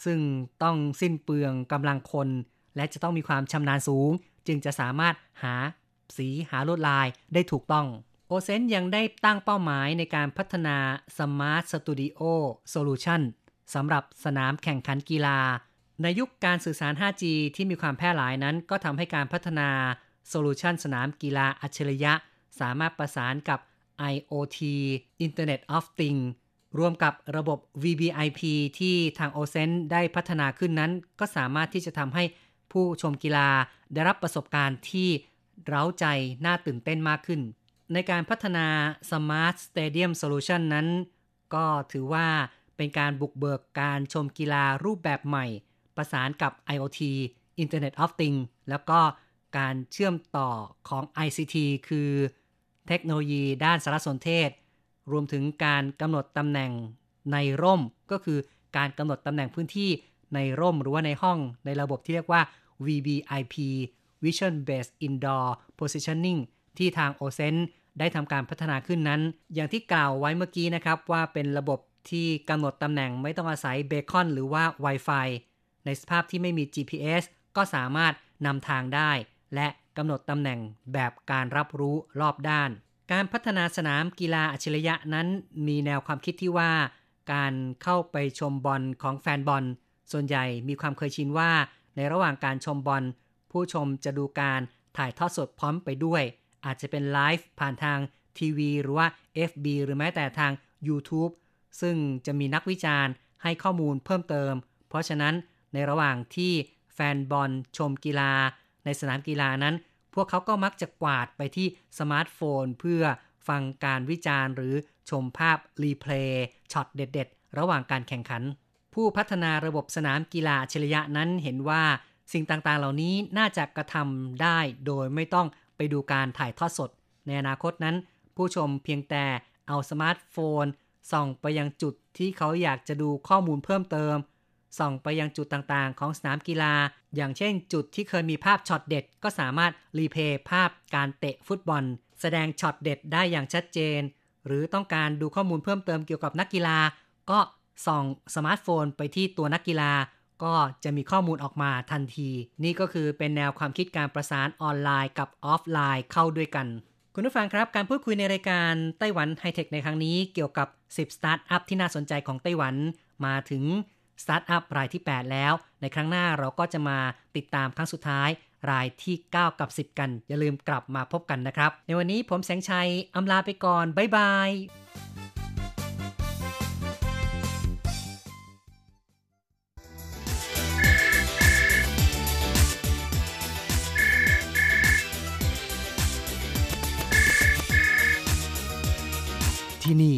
ซึ่งต้องสิ้นเปลืองกำลังคน และจะต้องมีความชำนาญสูง จึงจะสามารถหาสีหาลวดลายได้ถูกต้องโอเซนยังได้ตั้งเป้าหมายในการพัฒนา Smart Studio Solution สำหรับสนามแข่งขันกีฬา ในยุคการสื่อสาร 5G ที่มีความแพร่หลายนั้น ก็ทำให้การพัฒนาโซลูชันสนามกีฬาอัจฉริยะ สามารถประสานกับ IoT Internet of Things รวมกับระบบ VBIP ที่ทาง o c e n ได้พัฒนาขึ้นนั้น ก็สามารถที่จะทำให้ผู้ชมกีฬาได้รับประสบการณ์ที่เร้าใจน่าตื่นเต้นมากขึ้น ในการพัฒนา Smart Stadium Solution นั้น ก็ถือว่า เป็นการบุกเบิกการชมกีฬารูปแบบใหม่ ประสานกับ IoT Internet of Things แล้วก็การเชื่อมต่อของ ICT คือเทคโนโลยีด้านสารสนเทศ รวมถึงการกำหนดตำแหน่งในร่ม ก็คือการกำหนดตำแหน่งพื้นที่ในร่มหรือว่าในห้องในระบบที่เรียกว่า VBIP Vision Based Indoor Positioning ที่ทาง o c e n ได้ทำการพัฒนาขึ้นนั้น อย่างที่กล่าวไว้เมื่อกี้นะครับว่าเป็นระบบ ที่กำหนดตำแหน่งไม่ต้องอาศัยเบคอนหรือว่า Wi-Fi ในสภาพที่ไม่มี GPS ก็สามารถนำทางได้ และกำหนดตำแหน่งแบบการรับรู้รอบด้าน การพัฒนาสนามกีฬาอัจฉริยะนั้นมีแนวความคิดที่ว่า การเข้าไปชมบอลของแฟนบอล ส่วนใหญ่มีความเคยชินว่า ในระหว่างการชมบอล ผู้ชมจะดูการถ่ายทอดสดพร้อมไปด้วย อาจจะเป็นไลฟ์ผ่านทางทีวีหรือว่า FB หรือแม้แต่ทาง YouTube ซึ่งจะมีนักวิจารณ์ให้ข้อมูลเพิ่มเติม เพราะฉะนั้นในระหว่างที่แฟนบอลชมกีฬา ในสนามกีฬานั้น พวกเขาก็มักจะกวาดไปที่สมาร์ทโฟน เพื่อฟังการวิจารณ์หรือชมภาพ replay ช็อตเด็ด ๆ ระหว่างการแข่งขัน ผู้พัฒนาระบบสนามกีฬาอัจฉริยะนั้นเห็นว่าสิ่งต่างๆ เหล่านี้น่าจะกระทำได้โดยไม่ต้องไปดูการถ่ายทอดสด ในอนาคตนั้น ผู้ชมเพียงแต่เอาสมาร์ทโฟน ส่องไปยังจุดที่เขาอยากจะดูข้อมูลเพิ่มเติม ส่องไปยังจุดต่างๆ ของสนามกีฬา อย่างเช่น จุดที่เคยมีภาพช็อตเด็ด ก็สามารถ replay ภาพการเตะฟุตบอล แสดงช็อตเด็ดได้อย่างชัดเจน หรือต้องการดูข้อมูลเพิ่มเติมเกี่ยวกับนักกีฬา ก็ส่องสมาร์ทโฟนไปที่ตัวนักกีฬา ก็จะมีข้อมูลออกมาทันที นี่ก็คือเป็นแนวความคิดการประสานออนไลน์กับออฟไลน์เข้าด้วยกัน คุณผู้ฟังครับ การพูดคุยในรายการไต้หวันไฮเทคในครั้งนี้เกี่ยวกับ 10 สตาร์ทอัพที่น่าสนใจของไต้หวันมาถึงสตาร์ทอัพรายที่ 8 แล้ว ในครั้งหน้าเราก็จะมาติดตามครั้งสุดท้าย รายที่ 9 กับ 10 กัน อย่าลืมกลับมาพบกันนะครับ ในวันนี้ผมแสงชัยอำลาไปก่อน บ๊ายบายที่นี่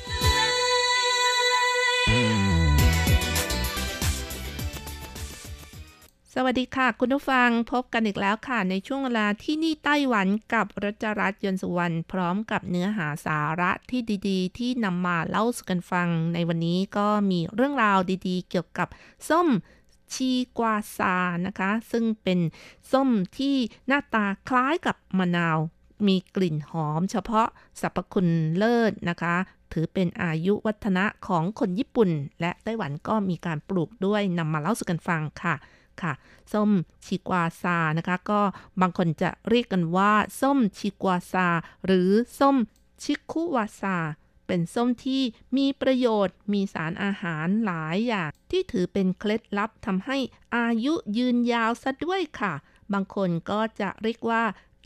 สวัสดีค่ะ คุณผู้ฟังพบกันอีกแล้วค่ะ ในช่วงเวลาที่นี่ไต้หวันกับรัชรัตน์ยนสุวรรณพร้อมกับเนื้อหาสาระที่ดีๆ ที่นำมาเล่าสู่กันฟัง ในวันนี้ก็มีเรื่องราวดีๆ เกี่ยวกับส้มชีกวาซานะคะ ซึ่งเป็นส้มที่หน้าตาคล้ายกับมะนาว มีกลิ่นหอมเฉพาะสรรพคุณเลิศนะคะถือเป็นอายุวัฒนะของคนญี่ปุ่น และไต้หวันก็มีการปลูกด้วยนำมาเล่าสู่กันฟังค่ะ ค่ะ ส้มชิกวาซานะคะ ก็บางคนจะเรียกกันว่า ส้มชิกวาซา หรือส้มชิคุวาซา เป็นส้มที่มีประโยชน์มีสารอาหารหลายอย่าง ที่ถือเป็นเคล็ดลับทำให้อายุยืนยาวซะด้วยค่ะ บางคนก็จะเรียกว่า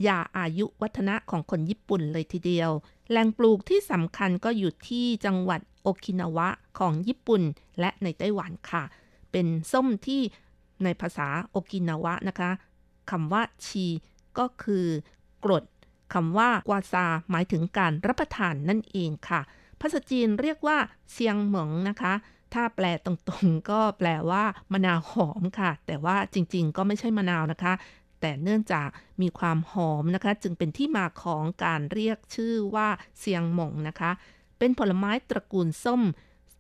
ยาอายุวัฒนะของคนญี่ปุ่นเลยทีเดียว แหล่งปลูกที่สำคัญก็อยู่ที่จังหวัดโอกินาวะของญี่ปุ่นและในไต้หวันค่ะ เป็นส้มที่ ในภาษาโอกินาวะนะคะคำว่าชีก็คือกรดคำว่ากวาซาหมายถึงการรับประทานนั่นเองค่ะ ภาษาจีนเรียกว่าเซียงเหมิงนะคะ ถ้าแปลตรงๆ ก็แปลว่ามะนาวหอมค่ะ แต่ว่าจริงๆ ก็ไม่ใช่มะนาวนะคะ แต่เนื่องจากมีความหอมนะคะ จึงเป็นที่มาของการเรียกชื่อว่าเซียงหมงนะคะ เป็นผลไม้ตระกูลส้ม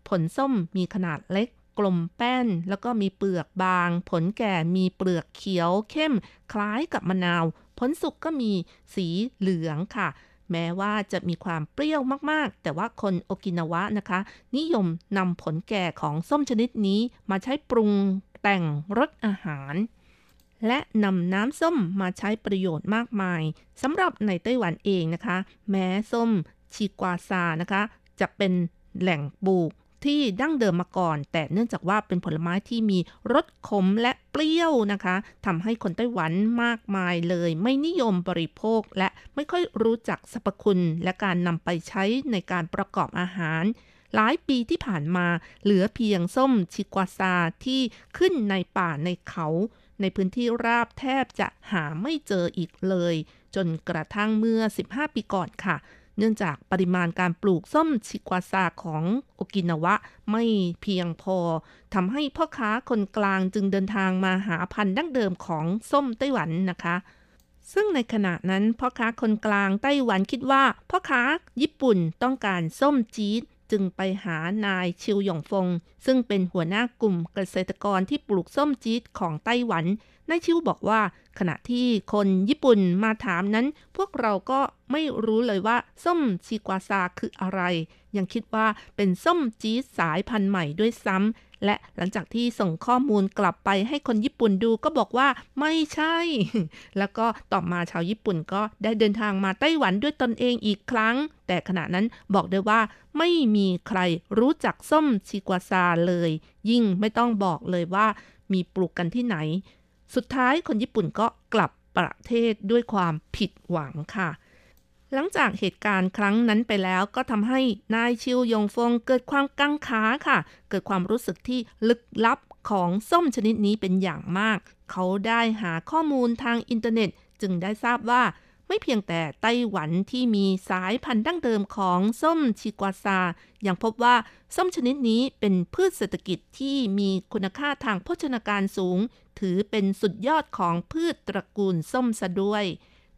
ผลส้มมีขนาดเล็ก กลมแป้น แล้วก็มีเปลือกบาง ผลแก่มีเปลือกเขียวเข้ม คล้ายกับมะนาว ผลสุกก็มีสีเหลืองค่ะ แม้ว่าจะมีความเปรี้ยวมากๆ แต่ว่าคนโอกินาวะนะคะ นิยมนำผลแก่ของส้มชนิดนี้มาใช้ปรุงแต่งรสอาหาร และนำน้ำส้มมาใช้ประโยชน์มากมายสำหรับในไต้หวันเองนะคะ แม้ส้มชีกวาซานะคะ จะเป็นแหล่งปลูก ที่ดั้งเดิมมาก่อน แต่เนื่องจากว่าเป็นผลไม้ที่มีรสขมและเปรี้ยวนะคะทำให้คนไต้หวันมากมายเลย ไม่นิยมบริโภคและไม่ค่อยรู้จักสรรพคุณ และการนำไปใช้ในการประกอบอาหารหลายปีที่ผ่านมาเหลือเพียงส้มชิกวาซาที่ขึ้นในป่าในเขา ในพื้นที่ราบแทบจะหาไม่เจออีกเลย จนกระทั่งเมื่อ 15 ปีก่อนค่ะ เนื่องจากปริมาณการปลูกส้มชิกวาซาของโอกินาวะไม่เพียงพอทำให้พ่อค้าคนกลางจึงเดินทางมาหาพันธุ์ดั้งเดิมของส้มไต้หวันนะคะซึ่งในขณะนั้นพ่อค้าคนกลางไต้หวันคิดว่าพ่อค้าญี่ปุ่นต้องการส้มจี๊ดจึงไปหานายชิวหยงฟง ซึ่งเป็นหัวหน้ากลุ่มเกษตรกรที่ปลูกส้มจี๊ดของไต้หวัน นายชิวบอกว่า ขณะที่คนญี่ปุ่นมาถามนั้น พวกเราก็ไม่รู้เลยว่า ส้มชิกวาซาคืออะไร ยังคิดว่าเป็นส้มจี๊ดสายพันธุ์ใหม่ด้วยซ้ำและหลังจากที่ส่งข้อมูลกลับไปให้คนญี่ปุ่นดูก็บอกว่าไม่ใช่ แล้วก็ต่อมาชาวญี่ปุ่นก็ได้เดินทางมาไต้หวันด้วยตนเองอีกครั้ง แต่ขณะนั้นบอกได้ว่าไม่มีใครรู้จักส้มชิกวาซาเลย ยิ่งไม่ต้องบอกเลยว่ามีปลูกกันที่ไหน สุดท้ายคนญี่ปุ่นก็กลับประเทศด้วยความผิดหวังค่ะ หลังจากเหตุการณ์ครั้งนั้นไปแล้วก็ทำให้นายชิวยงฟงเกิดความกังขาค่ะ เกิดความรู้สึกที่ลึกลับของส้มชนิดนี้เป็นอย่างมาก เขาได้หาข้อมูลทางอินเทอร์เน็ต จึงได้ทราบว่าไม่เพียงแต่ไต้หวันที่มีสายพันธุ์ดั้งเดิมของส้มชิกวาซา ยังพบว่าส้มชนิดนี้เป็นพืชเศรษฐกิจที่มีคุณค่าทางโภชนาการสูง ถือเป็นสุดยอดของพืชตระกูลส้มซะด้วย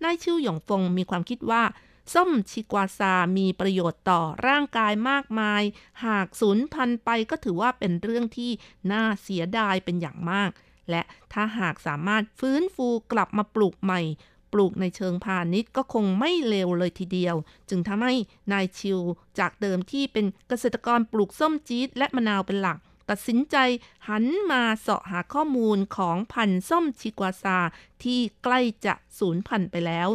นายชิวหยงฟงมีความคิดว่า ส้มชิกวาซามีประโยชน์ต่อร่างกายมากมาย หากสูญพันธุ์ไปก็ถือว่าเป็นเรื่องที่น่าเสียดายเป็นอย่างมาก และถ้าหากสามารถฟื้นฟูกลับมาปลูกใหม่ ปลูกในเชิงพาณิชย์ก็คงไม่เลวเลยทีเดียว จึงทำให้นายชิวจากเดิมที่เป็นเกษตรกรปลูกส้มจี๊ดและมะนาวเป็นหลัก ตัดสินใจหันมาเสาะหาข้อมูลของพันธุ์ส้มชิกวาซา ที่ใกล้จะสูญพันธุ์ไปแล้ว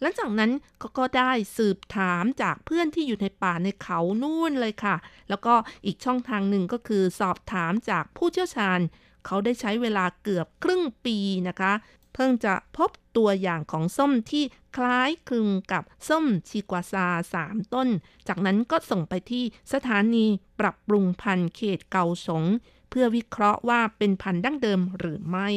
หลังจากนั้นก็ก็ได้สืบถามจากเพื่อนที่อยู่ในป่าในเขานู่นเลยค่ะ แล้วก็อีกช่องทางหนึ่งก็คือสอบถามจากผู้เชี่ยวชาญ เขาได้ใช้เวลาเกือบครึ่งปีนะคะ เพิ่งจะพบ ตัวอย่างของส้มที่คล้ายคลึงกับส้มชิกวาซาสามต้น จากนั้นก็ส่งไปที่สถานีปรับปรุงพันธุ์เขตเกาสง เพื่อวิเคราะห์ว่าเป็นพันธุ์ดั้งเดิมหรือไม่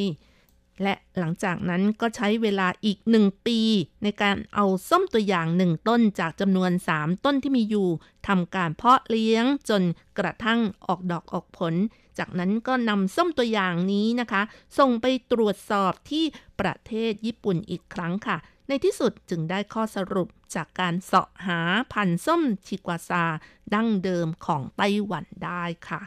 และหลังจากนั้นก็ใช้เวลาอีกหนึ่งปี ในการเอาส้มตัวอย่างหนึ่งต้นจากจำนวน3ต้นที่มีอยู่ทำการเพาะเลี้ยงจนกระทั่งออกดอกออกผล จากนั้นก็นำส้มตัวอย่างนี้นะคะ ส่งไปตรวจสอบที่ประเทศญี่ปุ่นอีกครั้งค่ะ ในที่สุดจึงได้ข้อสรุปจากการเสาะหาพันธุ์ส้มชิกวาซา ดั้งเดิมของไต้หวันได้ค่ะ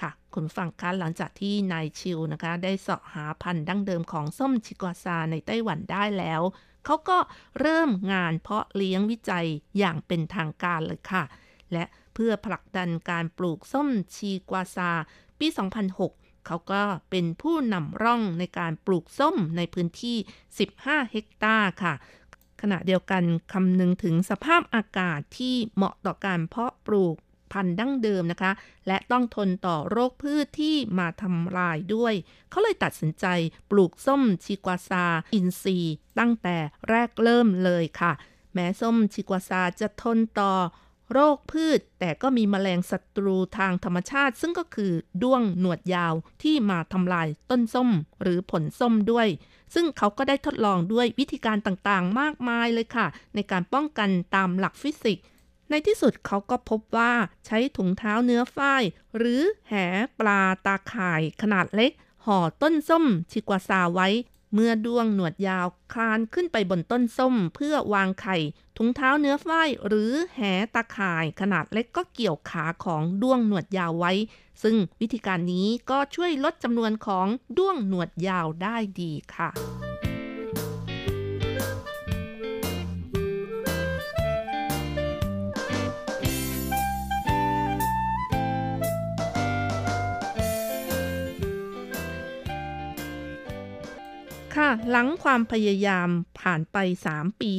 ค่ะคุณฟังคะหลังจากที่นายชิวนะคะ ได้เสาะหาพันธุ์ดั้งเดิมของส้มชิกวาซาในไต้หวันได้แล้ว เขาก็เริ่มงานเพาะเลี้ยงวิจัยอย่างเป็นทางการเลยค่ะ และเพื่อผลักดันการปลูกส้มชีกวาซา ปี 2006 เขาก็เป็นผู้นำร่องในการปลูกส้มในพื้นที่ 15 เฮกตาร์ค่ะ ขณะเดียวกันคำนึงถึงสภาพอากาศที่เหมาะต่อการเพาะปลูกพันธุ์ดั้งเดิมนะคะ และต้องทนต่อโรคพืชที่มาทำลายด้วย เขาเลยตัดสินใจปลูกส้มชิกวาซา อินทรีตั้งแต่แรกเริ่มเลยค่ะ แม้ส้มชิกวาซาจะทนต่อ โรคพืช แต่ก็มีแมลงศัตรูทางธรรมชาติ ซึ่งก็คือด้วงหนวดยาวที่มาทำลายต้นส้มหรือผลส้มด้วย ซึ่งเขาก็ได้ทดลองด้วยวิธีการต่างๆ มากมายเลยค่ะ ในการป้องกันตามหลักฟิสิกส์ ในที่สุดเขาก็พบว่าใช้ถุงเท้าเนื้อฝ้าย หรือแหปลาตาข่ายขนาดเล็กห่อต้นส้มชิกวาซาไว้ เมื่อดวงหนวดยาวคลานขึ้นไปบนต้นส้มเพื่อวางไข่ ถุงเท้าเนื้อฝ้ายหรือแหตาข่ายขนาดเล็กก็เกี่ยวขาของด้วงหนวดยาวไว้ ซึ่งวิธีการนี้ก็ช่วยลดจำนวนของด้วงหนวดยาวได้ดีค่ะ ค่ะ หลังความพยายามผ่านไป 3 ปี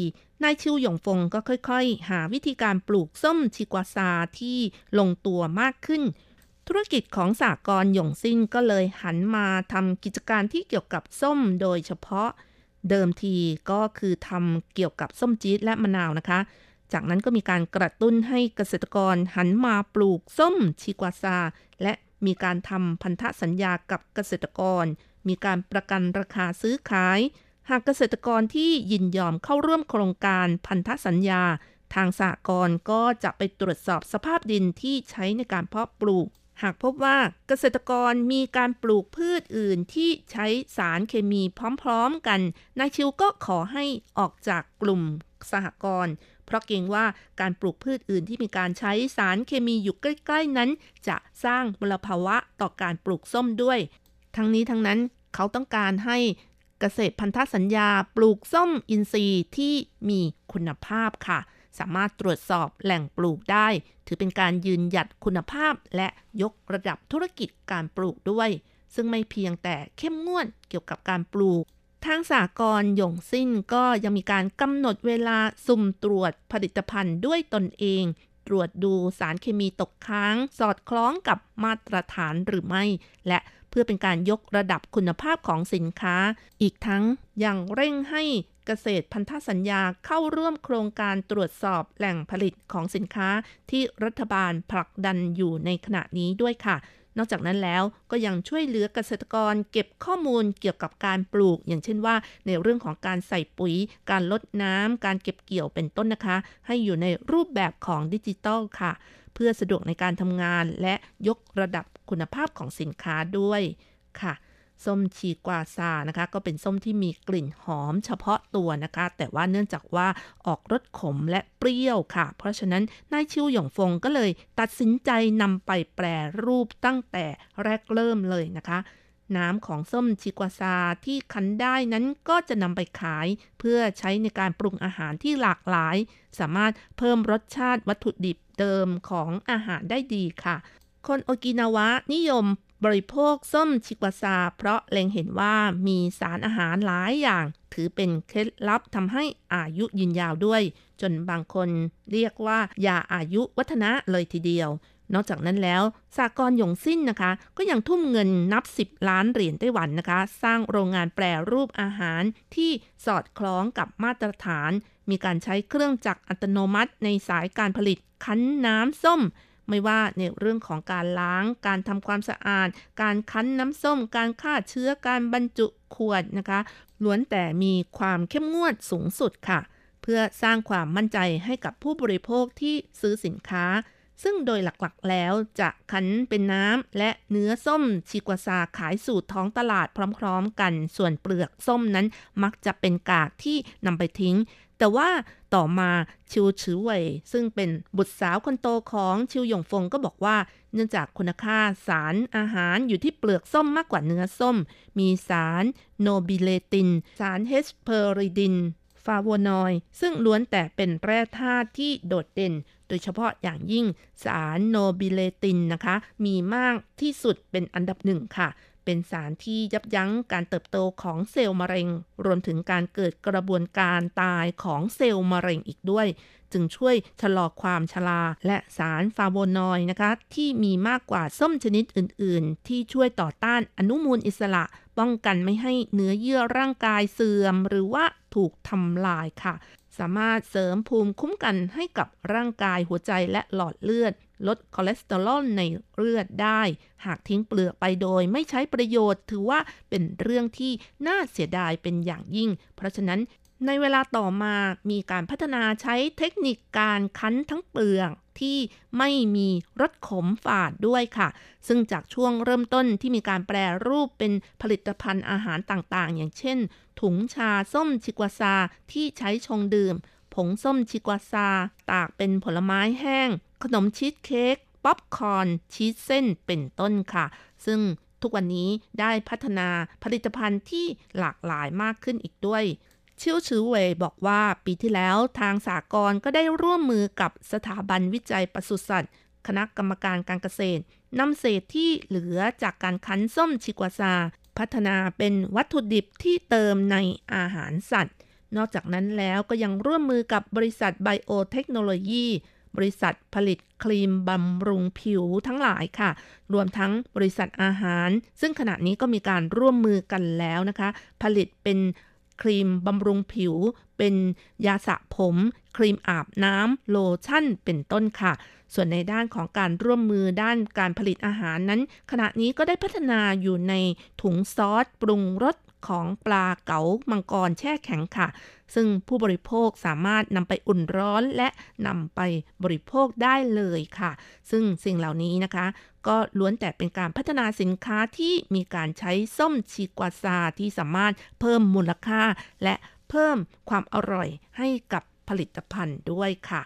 นายชิวหยงฟงก็ค่อยๆ หาวิธีการปลูกส้มชิกวาซาที่ลงตัวมากขึ้น ธุรกิจของสากรหยงซินก็เลยหันมาทำกิจการที่เกี่ยวกับส้มโดยเฉพาะ เดิมทีก็คือทำเกี่ยวกับส้มจี๊ดและมะนาวนะคะ จากนั้นก็มีการกระตุ้นให้เกษตรกรหันมาปลูกส้มชิกวาซา และมีการทำพันธสัญญากับเกษตรกร มีการประกันราคาซื้อขาย หากเกษตรกรที่ยินยอมเข้าร่วมโครงการพันธสัญญา ทางสหกรณ์ก็จะไปตรวจสอบสภาพดินที่ใช้ในการเพาะปลูก หากพบว่าเกษตรกรมีการปลูกพืชอื่นที่ใช้สารเคมีพร้อมๆกัน นายชิวก็ขอให้ออกจากกลุ่มสหกรณ์เพราะเกรงว่าการปลูกพืชอื่นที่มีการใช้สารเคมีอยู่ใกล้ ๆ นั้น จะสร้างมลภาวะต่อการปลูกส้มด้วย ทั้งนี้ทั้งนั้นเขาต้องการให้เกษตรพันธสัญญาปลูกส้มอินทรีย์ที่มีคุณภาพค่ะ สามารถตรวจสอบแหล่งปลูกได้ ถือเป็นการยืนหยัดคุณภาพและยกระดับธุรกิจการปลูกด้วย ซึ่งไม่เพียงแต่เข้มงวดเกี่ยวกับการปลูก ทางสากรหยงสิ้นก็ยังมีการกำหนดเวลาสุ่มตรวจผลิตภัณฑ์ด้วยตนเองตรวจดูสารเคมีตกค้าง สอดคล้องกับมาตรฐานหรือไม่ และ เพื่อเป็นการยกระดับคุณภาพของสินค้า อีกทั้งยังเร่งให้เกษตรพันธสัญญาเข้าร่วมโครงการตรวจสอบแหล่งผลิตของสินค้าที่รัฐบาลผลักดันอยู่ในขณะนี้ด้วยค่ะ นอกจากนั้นแล้วก็ยังช่วยเหลือเกษตรกรเก็บข้อมูลเกี่ยวกับการปลูก อย่างเช่นว่า ในเรื่องของการใส่ปุ๋ย การลดน้ำการเก็บเกี่ยวเป็นต้นนะคะ ให้อยู่ในรูปแบบของดิจิตอลค่ะ เพื่อสะดวกในการทำงานและยกระดับคุณภาพของสินค้าด้วยค่ะ ส้มชีกวาซานะคะ ก็เป็นส้มที่มีกลิ่นหอมเฉพาะตัวนะคะ แต่ว่าเนื่องจากว่าออกรสขมและเปรี้ยวค่ะ เพราะฉะนั้นนายชิวหยงฟงก็เลยตัดสินใจนำไปแปรรูปตั้งแต่แรกเริ่มเลยนะคะน้ำของส้มชิกวาซาที่คั้นได้นั้นก็จะนำไปขาย เพื่อใช้ในการปรุงอาหารที่หลากหลาย สามารถเพิ่มรสชาติวัตถุดิบเดิมของอาหารได้ดีค่ะ คนโอกินาวะนิยม บริโภคส้มชิกวาซา เพราะเล็งเห็นว่ามีสารอาหารหลายอย่าง ถือเป็นเคล็ดลับทำให้อายุยืนยาวด้วย จนบางคนเรียกว่ายาอายุวัฒนะเลยทีเดียวนอกจากนั้นแล้วสากรหยงสิ้นนะคะ ก็ยังทุ่มเงินนับ 10 ล้านเหรียญไต้หวันนะคะ สร้างโรงงานแปรรูปอาหารที่สอดคล้องกับมาตรฐาน มีการใช้เครื่องจักรอัตโนมัติในสายการผลิตคั้นน้ำส้ม ไม่ว่าในเรื่องของการล้าง การทำความสะอาด การคั้นน้ำส้ม การฆ่าเชื้อ การบรรจุขวดนะคะ ล้วนแต่มีความเข้มงวดสูงสุดค่ะ เพื่อสร้างความมั่นใจให้กับผู้บริโภคที่ซื้อสินค้า ซึ่งโดยหลักๆแล้วจะคั้นเป็นน้ำและเนื้อส้มชิกวาซาขายสู่ท้องตลาดพร้อม ๆ กัน ส่วนเปลือกส้มนั้นมักจะเป็นกากที่นำไปทิ้ง แต่ว่าต่อมาชิวชือเว่ยซึ่งเป็นบุตรสาวคนโตของชิวหยงฟงก็บอกว่า เนื่องจากคุณค่าสารอาหารอยู่ที่เปลือกส้มมากกว่าเนื้อส้ม มีสารโนบิเลติน สารเฮสเพอริดิน ฟลาโวนอยด์ซึ่งล้วนแต่เป็นแร่ธาตุที่โดดเด่น โดยเฉพาะอย่างยิ่งสารโนบิเลตินนะคะ มีมากที่สุดเป็นอันดับหนึ่งค่ะ เป็นสารที่ยับยั้งการเติบโตของเซลล์มะเร็ง รวมถึงการเกิดกระบวนการตายของเซลล์มะเร็งอีกด้วย จึงช่วยชะลอความชราและสารฟลาโวนอยด์นะคะ ที่มีมากกว่าส้มชนิดอื่น ๆ ที่ช่วยต่อต้านอนุมูลอิสระ ป้องกันไม่ให้เนื้อเยื่อร่างกายเสื่อม หรือว่าถูกทำลายค่ะ สามารถเสริมภูมิคุ้มกันให้กับร่างกายหัวใจและหลอดเลือด ลดคอเลสเตอรอลในเลือดได้ หากทิ้งเปลือกไปโดยไม่ใช้ประโยชน์ ถือว่าเป็นเรื่องที่น่าเสียดายเป็นอย่างยิ่ง เพราะฉะนั้นในเวลาต่อมามีการพัฒนาใช้เทคนิคการคั้นทั้งเปลือกที่ไม่มีรสขมฝาดด้วยค่ะ ซึ่งจากช่วงเริ่มต้นที่มีการแปรรูปเป็นผลิตภัณฑ์อาหารต่างๆ อย่างเช่น ถุงชาส้มชิกวาซาที่ใช้ชงดื่ม ผงส้มชิกวาซา ตากเป็นผลไม้แห้ง ขนมชีสเค้กป๊อปคอร์นชีสเส้นเป็นต้นค่ะ ซึ่งทุกวันนี้ได้พัฒนาผลิตภัณฑ์ที่หลากหลายมากขึ้นอีกด้วย ชิวชือเวยบอกว่าปีที่แล้วทางสากลก็ได้ร่วมมือกับสถาบันวิจัยปศุสัตว์ คณะกรรมการการเกษตรนำเศษที่เหลือจากการคั้นส้มชิกวาซา พัฒนาเป็นวัตถุดิบที่เติมในอาหารสัตว์ นอกจากนั้นแล้วก็ยังร่วมมือกับบริษัทไบโอเทคโนโลยี บริษัทผลิตครีมบำรุงผิวทั้งหลายค่ะ รวมทั้งบริษัทอาหาร ซึ่งขณะนี้ก็มีการร่วมมือกันแล้วนะคะ ผลิตเป็นครีมบำรุงผิว เป็นยาสระผม ครีมอาบน้ำโลชั่นเป็นต้นค่ะ ส่วนในด้านของการร่วมมือด้านการผลิตอาหารนั้น ขณะนี้ก็ได้พัฒนาอยู่ในถุงซอส ปรุงรส ของปลาเก๋ามังกรแช่แข็งค่ะ ซึ่งผู้บริโภคสามารถนำไปอุ่นร้อนและนำไปบริโภคได้เลยค่ะ ซึ่งสิ่งเหล่านี้นะคะ ก็ล้วนแต่เป็นการพัฒนาสินค้าที่มีการใช้ส้มชีกวาซาที่สามารถเพิ่มมูลค่า และเพิ่มความอร่อยให้กับผลิตภัณฑ์ด้วยค่ะ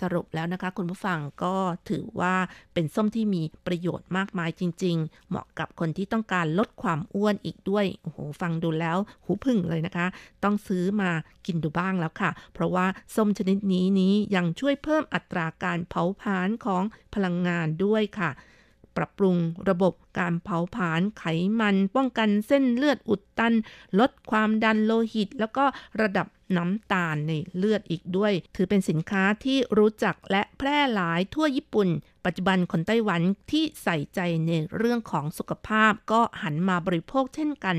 สรุปแล้วนะคะ คุณผู้ฟังก็ถือว่าเป็นส้มที่มีประโยชน์มากมายจริง ๆ เหมาะกับคนที่ต้องการลดความอ้วนอีกด้วย โอ้โห ฟังดูแล้วหูพึ่งเลยนะคะ ต้องซื้อมากินดูบ้างแล้วค่ะ เพราะว่าส้มชนิดนี้นี้ยังช่วยเพิ่มอัตราการเผาผลาญของพลังงานด้วยค่ะ ปรับปรุงระบบการเผาผลาญไขมัน ป้องกันเส้นเลือดอุดตัน ลดความดันโลหิต แล้วก็ระดับน้ำตาลในเลือดอีกด้วย ถือเป็นสินค้าที่รู้จักและแพร่หลายทั่วญี่ปุ่น ปัจจุบันคนไต้หวันที่ใส่ใจในเรื่องของสุขภาพก็หันมาบริโภคเช่นกัน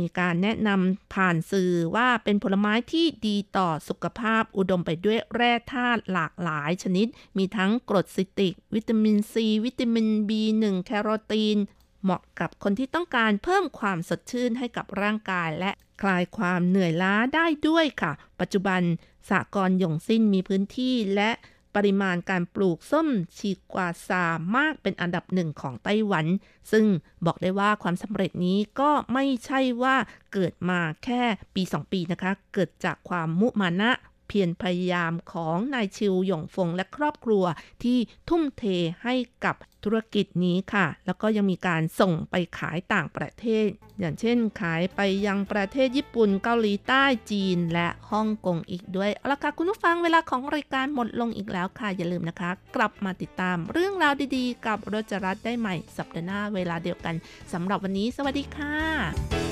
มีการแนะนำผ่านสื่อว่าเป็นผลไม้ที่ดีต่อสุขภาพอุดมไปด้วยแร่ธาตุหลากหลายชนิด มีทั้งกรดซิตริก วิตามินซี วิตามิน B1 แคโรทีน เหมาะกับคนที่ต้องการเพิ่มความสดชื่นให้กับร่างกายและคลายความเหนื่อยล้าได้ด้วยค่ะ ปัจจุบันสากรหยงสิ้นมีพื้นที่และ ปริมาณการปลูกส้มชีกวาซามากเป็นอันดับหนึ่งของไต้หวัน ซึ่งบอกได้ว่าความสำเร็จนี้ก็ไม่ใช่ว่าเกิดมาแค่ปี 2 ปีนะคะ เกิดจากความมุมานะ พียรพยายามของนายชิวหยงฟงและครอบครัวที่ทุ่มเทให้กับธุรกิจนี้ค่ะ แล้วก็ยังมีการส่งไปขายต่างประเทศ อย่างเช่นขายไปยังประเทศญี่ปุ่นเกาหลีใต้จีนและฮ่องกงอีกด้วยเอาละค่ะคุณผู้ฟังเวลาของรายการหมดลงอีกแล้วค่ะ อย่าลืมนะคะ กลับมาติดตามเรื่องราวดีๆ กับรจรัสได้ใหม่สัปดาห์หน้าเวลาเดียวกันสำหรับวันนี้ สวัสดีค่ะ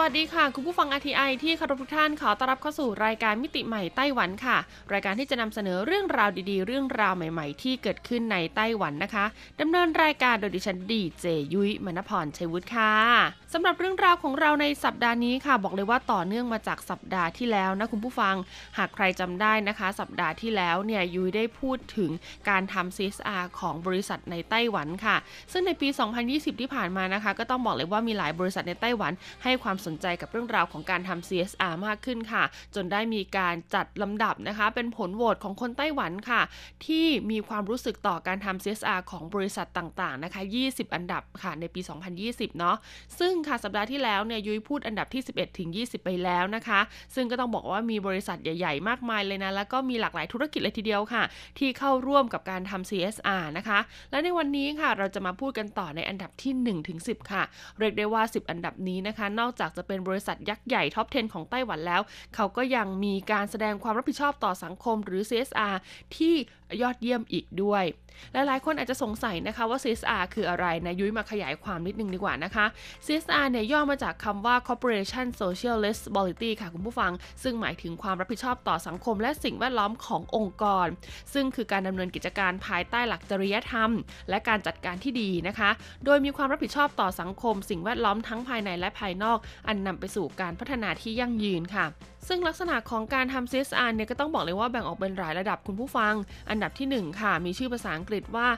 วัสดีค่ะ คุณผู้ฟัง RTI ที่คารพทุกท่านขอต้อนรับเข้าสู่รายการมิติใหม่ไต้หวันค่ะ รายการที่จะนำเสนอเรื่องราวดีๆ เรื่องราวใหม่ๆ ที่เกิดขึ้นในไต้หวันนะคะดำเนินรายการโดยดิฉันดีเจยุ้ยมณพรชัยวุฒิค่ะสำหรับเรื่องราวของเราในสัปดาห์นี้ค่ะ บอกเลยว่าต่อเนื่องมาจากสัปดาห์ที่แล้วนะคุณผู้ฟัง หากใครจำได้นะคะ สัปดาห์ที่แล้วเนี่ยยุ้ยได้พูดถึงการทำ CSR ของบริษัทในไต้หวันค่ะ ซึ่งในปี 2020 ที่ผ่านมานะคะ ก็ต้องบอกเลยว่ามีหลายบริษัทในไต้หวัน ให้ความสนใจกับเรื่องราวของการทำ CSR มากขึ้นค่ะ จนได้มีการจัดลำดับนะคะ เป็นผลโหวตของคนไต้หวันค่ะ ที่มีความรู้สึกต่อการทำ CSR ของบริษัทต่างๆนะคะ 20 อันดับค่ะในปี 2020 เนาะซึ่งค่ะสัปดาห์ที่แล้วเนี่ยยุ้ยพูดอันดับที่ 11 ถึง 20 ไปแล้วนะคะ ซึ่งก็ต้องบอกว่ามีบริษัทใหญ่ ๆ มากมายเลยนะ แล้วก็มีหลากหลายธุรกิจเลยทีเดียวค่ะ ที่เข้าร่วมกับการทำ CSR นะคะ และในวันนี้ค่ะเราจะมาพูดกันต่อในอันดับที่1ถึง10 ค่ะ เรียกได้ว่า 10 อันดับนี้นะคะ นอกจากจะเป็นบริษัทยักษ์ใหญ่ท็อป 10 ของไต้หวันแล้ว เขาก็ยังมีการแสดงความรับผิดชอบต่อสังคมหรือ CSR ที่ ยอดเยี่ยมอีกด้วย หลายๆ คนอาจจะสงสัยนะคะว่า CSR คืออะไรนะยุ้ยมาขยายความนิดนึงดีกว่านะคะ CSR เนี่ยย่อมาจากคำว่า Corporation Social Responsibility ค่ะคุณผู้ฟัง ซึ่งหมายถึงความรับผิดชอบต่อสังคมและสิ่งแวดล้อมขององค์กร ซึ่งคือการดำเนินกิจการภายใต้หลักจริยธรรม และการจัดการที่ดีนะคะ โดยมีความรับผิดชอบต่อสังคม สิ่งแวดล้อมทั้งภายในและภายนอก อันนำไปสู่การพัฒนาที่ยั่งยืนค่ะซึ่งลักษณะของการทำ CSR เนี่ยก็ต้องบอกเลยว่าแบ่งออกเป็นหลายระดับคุณผู้ฟัง อันดับที่ 1 ค่ะ มีชื่อภาษาอังกฤษว่า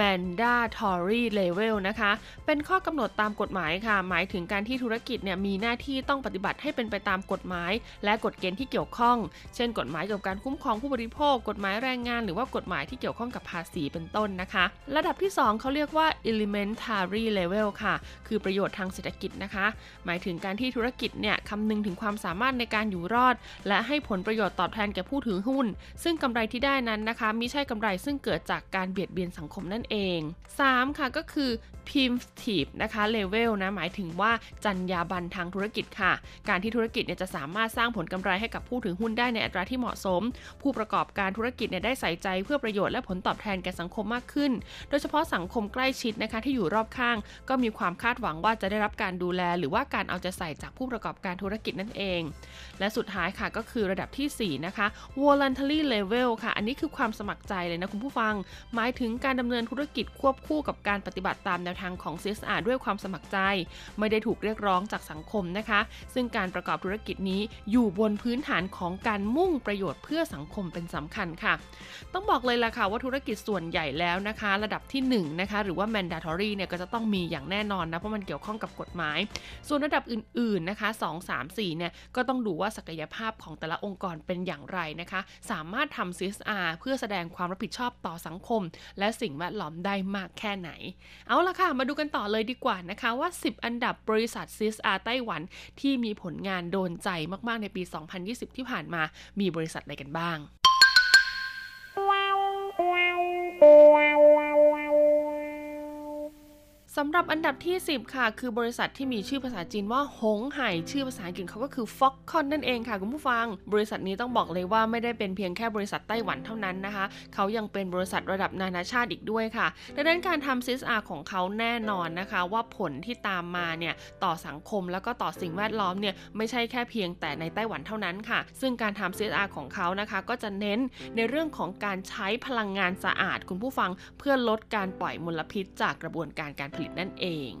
mandatory level นะคะ เป็นข้อกำหนดตามกฎหมายค่ะ หมายถึงการที่ธุรกิจเนี่ยมีหน้าที่ต้องปฏิบัติให้เป็นไปตามกฎหมาย และกฎเกณฑ์ที่เกี่ยวข้อง เช่น กฎหมายเกี่ยวกับการคุ้มครองผู้บริโภค กฎหมายแรงงาน หรือว่ากฎหมายที่เกี่ยวข้องกับภาษีเป็นต้นนะคะ ระดับที่ 2เขาเรียกว่า elementary level ค่ะ คือประโยชน์ทางเศรษฐกิจนะคะ หมายถึงการที่ธุรกิจเนี่ยคำนึงถึงความสามารถในการอยู่รอด และให้ผลประโยชน์ตอบแทนแก่ผู้ถือหุ้น ซึ่งกำไรที่ได้นั้นนะคะมิใช่กำไรซึ่งเกิดจากการเบียดเบียนสังคมนั่นเอง 3 ค่ะก็คือ primitive นะคะ level นะหมายถึงว่าจรรยาบรรณทางธุรกิจค่ะ การที่ธุรกิจเนี่ยจะสามารถสร้างผลกำไรให้กับผู้ถือหุ้นได้ในอัตราที่เหมาะสม ผู้ประกอบการธุรกิจเนี่ยได้ใส่ใจเพื่อประโยชน์และผลตอบแทนแก่สังคมมากขึ้น โดยเฉพาะสังคมใกล้ชิดนะคะที่อยู่รอบข้าง ก็มีความคาดหวังว่าจะได้รับการดูแล หรือว่าการเอาใจใส่จากผู้ประกอบการธุรกิจนั่นเอง และสุดท้ายค่ะก็คือระดับที่ 4 นะคะ voluntary level ค่ะ อันนี้คือความสมัครใจเลยนะคุณผู้ฟัง หมายถึงการดำเนินธุรกิจควบคู่กับการปฏิบัติตามแนวทางของ CSR ด้วยความสมัครใจ ไม่ได้ถูกเรียกร้องจากสังคมนะคะ ซึ่งการประกอบธุรกิจนี้อยู่บนพื้นฐานของการมุ่งประโยชน์เพื่อสังคมเป็นสำคัญค่ะ ต้องบอกเลยล่ะค่ะว่าธุรกิจส่วนใหญ่แล้วนะคะ ระดับที่1นะคะหรือว่า mandatory เนี่ยก็จะต้องมีอย่างแน่นอนนะเพราะมันเกี่ยวข้องกับกฎหมาย ส่วนระดับอื่นๆนะคะ 2 3 4เนี่ยก็ต้องดูว่าศักยภาพของแต่ละองค์กรเป็นอย่างไรนะคะ สามารถทำ CSR เพื่อแสดงความรับผิดชอบต่อสังคม และสิ่งแวดล้อมได้มากแค่ไหน เอาละค่ะ มาดูกันต่อเลยดีกว่านะคะว่า 10 อันดับบริษัท CSR ไต้หวันที่มีผลงานโดนใจมาก ๆ ในปี 2020 ที่ผ่านมามีบริษัทอะไรกันบ้าง สำหรับอันดับที่ 10 ค่ะ คือบริษัทที่มีชื่อภาษาจีนว่า หงไห่ชื่อภาษาอังกฤษเขาก็คือ Foxconn นั่นเองค่ะ คุณผู้ฟัง บริษัทนี้ต้องบอกเลยว่าไม่ได้เป็นเพียงแค่บริษัทไต้หวันเท่านั้นนะคะ เขายังเป็นบริษัทระดับนานาชาติอีกด้วยค่ะ ดังนั้นการทำ CSR ของเขาแน่นอนนะคะ ว่าผลที่ตามมาเนี่ยต่อสังคมแล้วก็ต่อสิ่งแวดล้อมเนี่ยไม่ใช่แค่เพียงแต่ในไต้หวันเท่านั้นค่ะ ซึ่งการทำ CSR ของเขานะคะ ก็จะเน้นในเรื่องของการใช้พลังงานสะอาด คุณผู้ฟังเพื่อลดการปล่อยมลพิษจากกระบวนการการผลิตนั่นเอง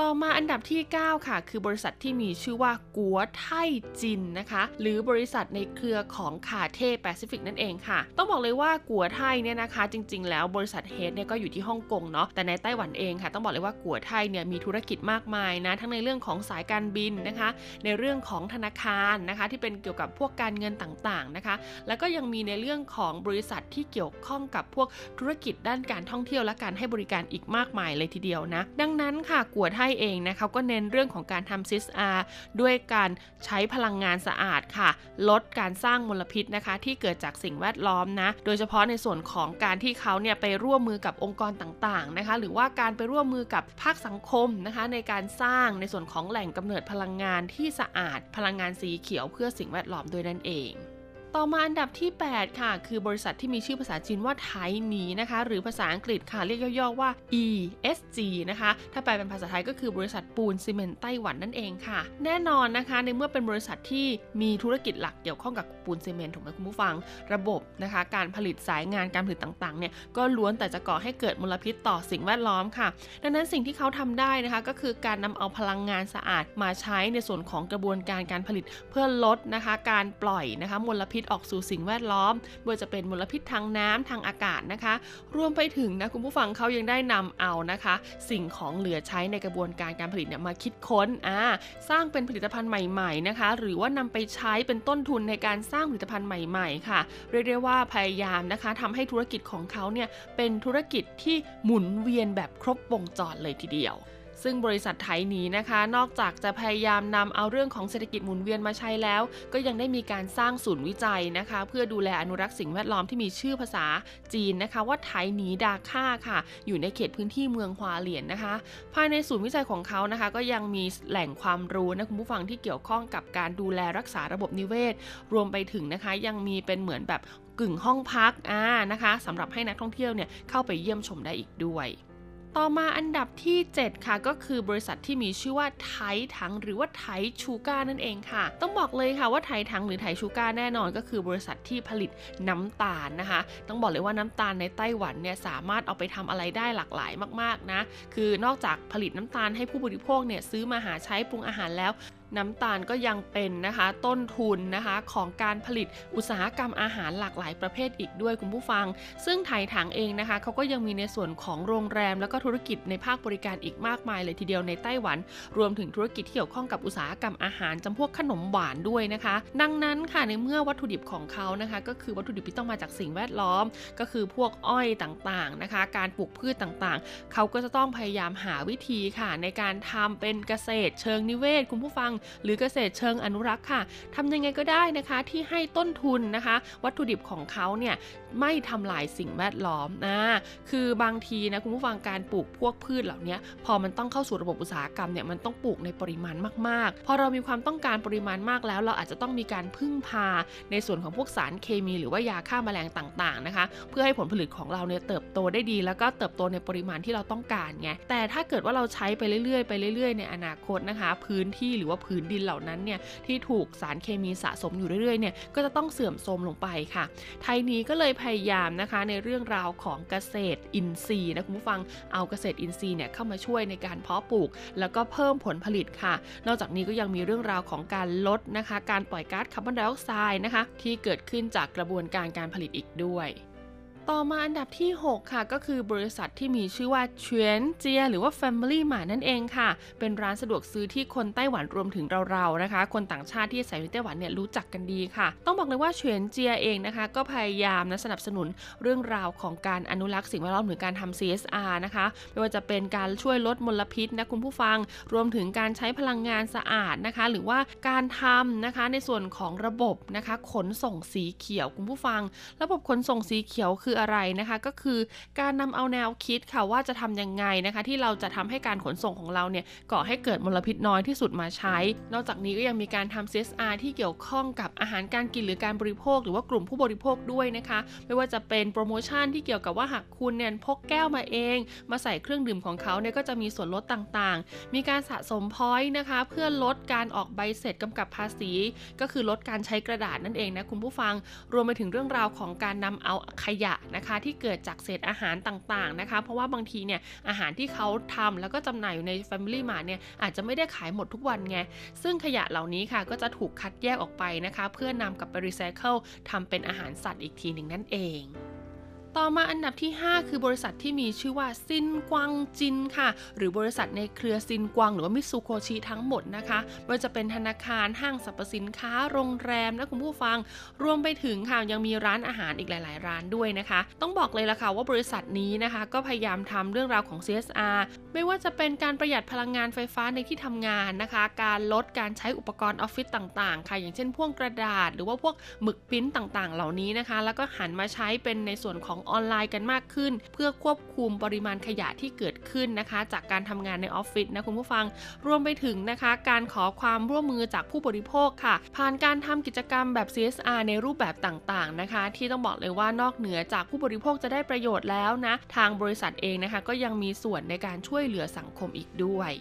ต่อมาอันดับที่ 9 ค่ะ คือบริษัทที่มีชื่อว่ากัวไทจินนะคะ หรือบริษัทในเครือของ Cathay Pacific นั่นเองค่ะ ต้องบอกเลยว่ากัวไทเนี่ยนะคะ จริง ๆ แล้วบริษัท head เนี่ยก็อยู่ที่ฮ่องกงเนาะแต่ในไต้หวันเองค่ะ ต้องบอกเลยว่ากัวไทเนี่ยมีธุรกิจมากมายนะ ทั้งในเรื่องของสายการบินนะคะ ในเรื่องของธนาคารนะคะ ที่เป็นเกี่ยวกับพวกการเงินต่างๆนะคะ แล้วก็ยังมีในเรื่องของบริษัทที่เกี่ยวข้องกับพวกธุรกิจด้านการท่องเที่ยวและการให้บริการอีกมากมายเลยทีเดียวนะดังนั้นค่ะกัวไทเองนะเขาก็เน้นเรื่องของการทำซิสอาด้วยการใช้พลังงานสะอาดค่ะ ลดการสร้างมลพิษนะคะ ที่เกิดจากสิ่งแวดล้อมนะ โดยเฉพาะในส่วนของการที่เขาเนี่ยไปร่วมมือกับองค์กรต่างๆนะคะ หรือว่าการไปร่วมมือกับภาคสังคมนะคะ ในการสร้างในส่วนของแหล่งกำเนิดพลังงานที่สะอาด พลังงานสีเขียวเพื่อสิ่งแวดล้อมด้วยนั่นเอง ต่อมาอันดับที่ 8 ค่ะ คือบริษัทที่มีชื่อภาษาจีนว่าไทหนีนะคะ หรือภาษาอังกฤษค่ะ เรียกย่อๆว่า ESG นะคะ ถ้าแปลเป็นภาษาไทยก็คือบริษัทปูนซีเมนต์ไต้หวันนั่นเองค่ะ แน่นอนนะคะ ในเมื่อเป็นบริษัทที่มีธุรกิจหลักเกี่ยวข้องกับปูนซีเมนต์ถูกไหมคุณผู้ฟัง ระบบนะคะ การผลิตสายงานการผลิตต่างๆเนี่ยก็ล้วนแต่จะก่อให้เกิดมลพิษต่อสิ่งแวดล้อมค่ะ ดังนั้นสิ่งที่เขาทำได้นะคะก็คือการนำเอาพลังงานสะอาดมาใช้ในส่วนของกระบวนการการผลิตเพื่อลดนะคะ การปล่อยนะคะมลพิษออกสู่สิ่งแวดล้อมไม่ว่าจะเป็นมลพิษทางน้ำทางอากาศนะคะ รวมไปถึงนะคุณผู้ฟังเขายังได้นำเอานะคะ สิ่งของเหลือใช้ในกระบวนการการผลิตเนี่ยมาคิดค้นอ่าสร้างเป็นผลิตภัณฑ์ใหม่ๆนะคะ หรือว่านำไปใช้เป็นต้นทุนในการสร้างผลิตภัณฑ์ใหม่ๆ ค่ะ เรียกได้ว่าพยายามนะคะทำให้ธุรกิจของเขาเนี่ยเป็นธุรกิจที่หมุนเวียนแบบครบวงจรเลยทีเดียว ซึ่งบริษัทไทยนี้นะคะ นอกจากจะพยายามนำเอาเรื่องของเศรษฐกิจหมุนเวียนมาใช้แล้ว ก็ยังได้มีการสร้างศูนย์วิจัยนะคะ เพื่อดูแลอนุรักษ์สิ่งแวดล้อมที่มีชื่อภาษาจีนนะคะ ว่าไทยนีดาค่าค่ะ อยู่ในเขตพื้นที่เมืองฮวาเหลียนนะคะ ภายในศูนย์วิจัยของเขานะคะ ก็ยังมีแหล่งความรู้นะคุณผู้ฟังที่เกี่ยวข้องกับการดูแลรักษาระบบนิเวศ รวมไปถึงนะคะ ยังมีเป็นเหมือนแบบกึ่งห้องพักอ่านะคะสำหรับให้นักท่องเที่ยวเนี่ยเข้าไปเยี่ยมชมได้อีกด้วย ต่อมาอันดับที่ 7 ค่ะก็คือบริษัทที่มีชื่อว่าไทถังหรือว่าไทชูการ์นั่นเองค่ะ ต้องบอกเลยค่ะว่าไทถังหรือไทชูการ์แน่นอนก็คือบริษัทที่ผลิตน้ำตาลนะคะ ต้องบอกเลยว่าน้ำตาลในไต้หวันเนี่ยสามารถเอาไปทำอะไรได้หลากหลายมากๆนะ คือนอกจากผลิตน้ำตาลให้ผู้บริโภคเนี่ยซื้อมาหาใช้ปรุงอาหารแล้ว น้ำตาลก็ยังเป็นนะคะต้นทุนนะคะของการผลิตอุตสาหกรรมอาหารหลากหลายประเภทอีกด้วยคุณผู้ฟัง ซึ่งไทยถังเองนะคะเขาก็ยังมีในส่วนของโรงแรม แล้วก็ธุรกิจในภาคบริการอีกมากมายเลยทีเดียวในไต้หวัน รวมถึงธุรกิจที่เกี่ยวข้องกับอุตสาหกรรมอาหารจำพวกขนมหวานด้วยนะคะ ดังนั้นค่ะในเมื่อวัตถุดิบของเขานะคะก็คือวัตถุดิบที่ต้องมาจากสิ่งแวดล้อม ก็คือพวกอ้อยต่างๆนะคะ การปลูกพืชต่างๆ เขาก็จะต้องพยายามหาวิธีค่ะในการทำเป็นเกษตรเชิงนิเวศ คุณผู้ฟังหรือเกษตรเชิงอนุรักษ์ค่ะทำยังไงก็ได้นะคะที่ให้ต้นทุนนะคะ วัตถุดิบของเขาเนี่ยไม่ทำลายสิ่งแวดล้อมนะคือบางทีนะคุณผู้ฟังการปลูกพวกพืชเหล่านี้พอมันต้องเข้าสู่ระบบอุตสาหกรรมเนี่ยมันต้องปลูกในปริมาณมากๆ พอเรามีความต้องการปริมาณมากแล้ว เราอาจจะต้องมีการพึ่งพาในส่วนของพวกสารเคมี หรือว่ายาฆ่าแมลงต่างๆนะคะ เพื่อให้ผลผลิตของเราเนี่ยเติบโตได้ดี แล้วก็เติบโตในปริมาณที่เราต้องการไงแต่ถ้าเกิดว่าเราใช้ไปเรื่อยๆไปเรื่อยๆ ในอนาคตนะคะ พื้นที่หรือว่าพื้นดินเหล่านั้นเนี่ยที่ถูกสารเคมีสะสมอยู่เรื่อยๆเนี่ยก็จะต้องเสื่อมโทรมลงไปค่ะ ไทยนี้ก็เลยพยายามนะคะในเรื่องราวของเกษตรอินทรีย์นะคุณผู้ฟังเอาเกษตรอินทรีย์เนี่ยเข้ามาช่วยในการเพาะปลูก แล้วก็เพิ่มผลผลิตค่ะ นอกจากนี้ก็ยังมีเรื่องราวของการลดนะคะ การปล่อยก๊าซคาร์บอนไดออกไซด์นะคะที่เกิดขึ้นจากกระบวนการการผลิตอีกด้วย ต่อมาอันดับที่ 6 ค่ะ ก็คือบริษัทที่มีชื่อว่าเฉียนเจีย หรือว่า Family Mart นั่นเองค่ะ เป็นร้านสะดวกซื้อที่คนไต้หวันรวมถึงเราๆนะคะ คนต่างชาติที่อาศัยอยู่ไต้หวันเนี่ยรู้จักกันดีค่ะ ต้องบอกเลยว่าเฉียนเจียเองนะคะ ก็พยายามนะสนับสนุนเรื่องราวของการอนุรักษ์สิ่งแวดล้อมหรือการทำ CSR นะคะไม่ว่าจะเป็นการช่วยลดมลพิษนะคุณผู้ฟัง รวมถึงการใช้พลังงานสะอาดนะคะ หรือว่าการทำนะคะในส่วนของระบบนะคะ ขนส่งสีเขียวคุณผู้ฟัง ระบบขนส่งสีเขียวคืออะไรนะคะก็คือการนำเอาแนวคิดค่ะว่าจะทํำยังไงนะคะ ที่เราจะทำให้การขนส่งของเราเนี่ยก่อให้เกิดมลพิษน้อยที่สุดมาใช้ นอกจากนี้ก็ยังมีการทำ CSR ที่เกี่ยวข้องกับอาหารการกินหรือการบริโภค หรือว่ากลุ่มผู้บริโภคด้วยนะคะ ไม่ว่าจะเป็นโปรโมชั่นที่เกี่ยวกับว่าหากคุณเนี่ยพกแก้วมาเอง มาใส่เครื่องดื่มของเขาเนี่ยก็จะมีส่วนลดต่างๆ มีการสะสมพอยต์นะคะ เพื่อลดการออกใบเสร็จกำกับภาษี ก็คือลดการใช้กระดาษนั่นเองนะคุณผู้ฟัง รวมไปถึงเรื่องราวของการนำเอาขยะนะคะที่เกิดจากเศษอาหารต่างๆนะคะ เพราะว่าบางทีเนี่ยอาหารที่เขาทำแล้วก็จำหน่ายอยู่ใน Family Mart เนี่ยอาจจะไม่ได้ขายหมดทุกวันไง ซึ่งขยะเหล่านี้ค่ะก็จะถูกคัดแยกออกไปนะคะ เพื่อนำกลับไปรีไซเคิลทำเป็นอาหารสัตว์อีกทีหนึ่งนั่นเอง ต่อมาอันดับที่ 5 คือบริษัทที่มีชื่อว่าซินกวางจินค่ะ หรือบริษัทในเครือซินกวางหรือว่ามิตซูโคชิทั้งหมดนะคะไม่ว่าจะเป็นธนาคารห้างสรรพสินค้า โรงแรมนะคุณผู้ฟัง รวมไปถึงค่ะยังมีร้านอาหารอีกหลาย ๆ ร้านด้วยนะคะ ต้องบอกเลยละค่ะว่าบริษัทนี้นะคะ ก็พยายามทำเรื่องราวของ CSR ไม่ว่าจะเป็นการประหยัดพลังงานไฟฟ้าในที่ทำงานนะคะ การลดการใช้อุปกรณ์ออฟฟิศต่าง ๆ ค่ะ อย่างเช่นพวกกระดาษ หรือว่าพวกหมึกปิ้นต่าง ๆ เหล่านี้นะคะ แล้วก็หันมาใช้เป็นในส่วนของออนไลน์กันมากขึ้น เพื่อควบคุมปริมาณขยะที่เกิดขึ้นนะคะ จากการทำงานในออฟฟิศนะคุณผู้ฟัง รวมไปถึงนะคะ การขอความร่วมมือจากผู้บริโภคค่ะ ผ่านการทำกิจกรรมแบบ CSR ในรูปแบบต่างๆนะคะ ที่ต้องบอกเลยว่านอกเหนือจากผู้บริโภคจะได้ประโยชน์แล้วนะ ทางบริษัทเองนะคะ ก็ยังมีส่วนในการช่วยเหลือสังคมอีกด้วย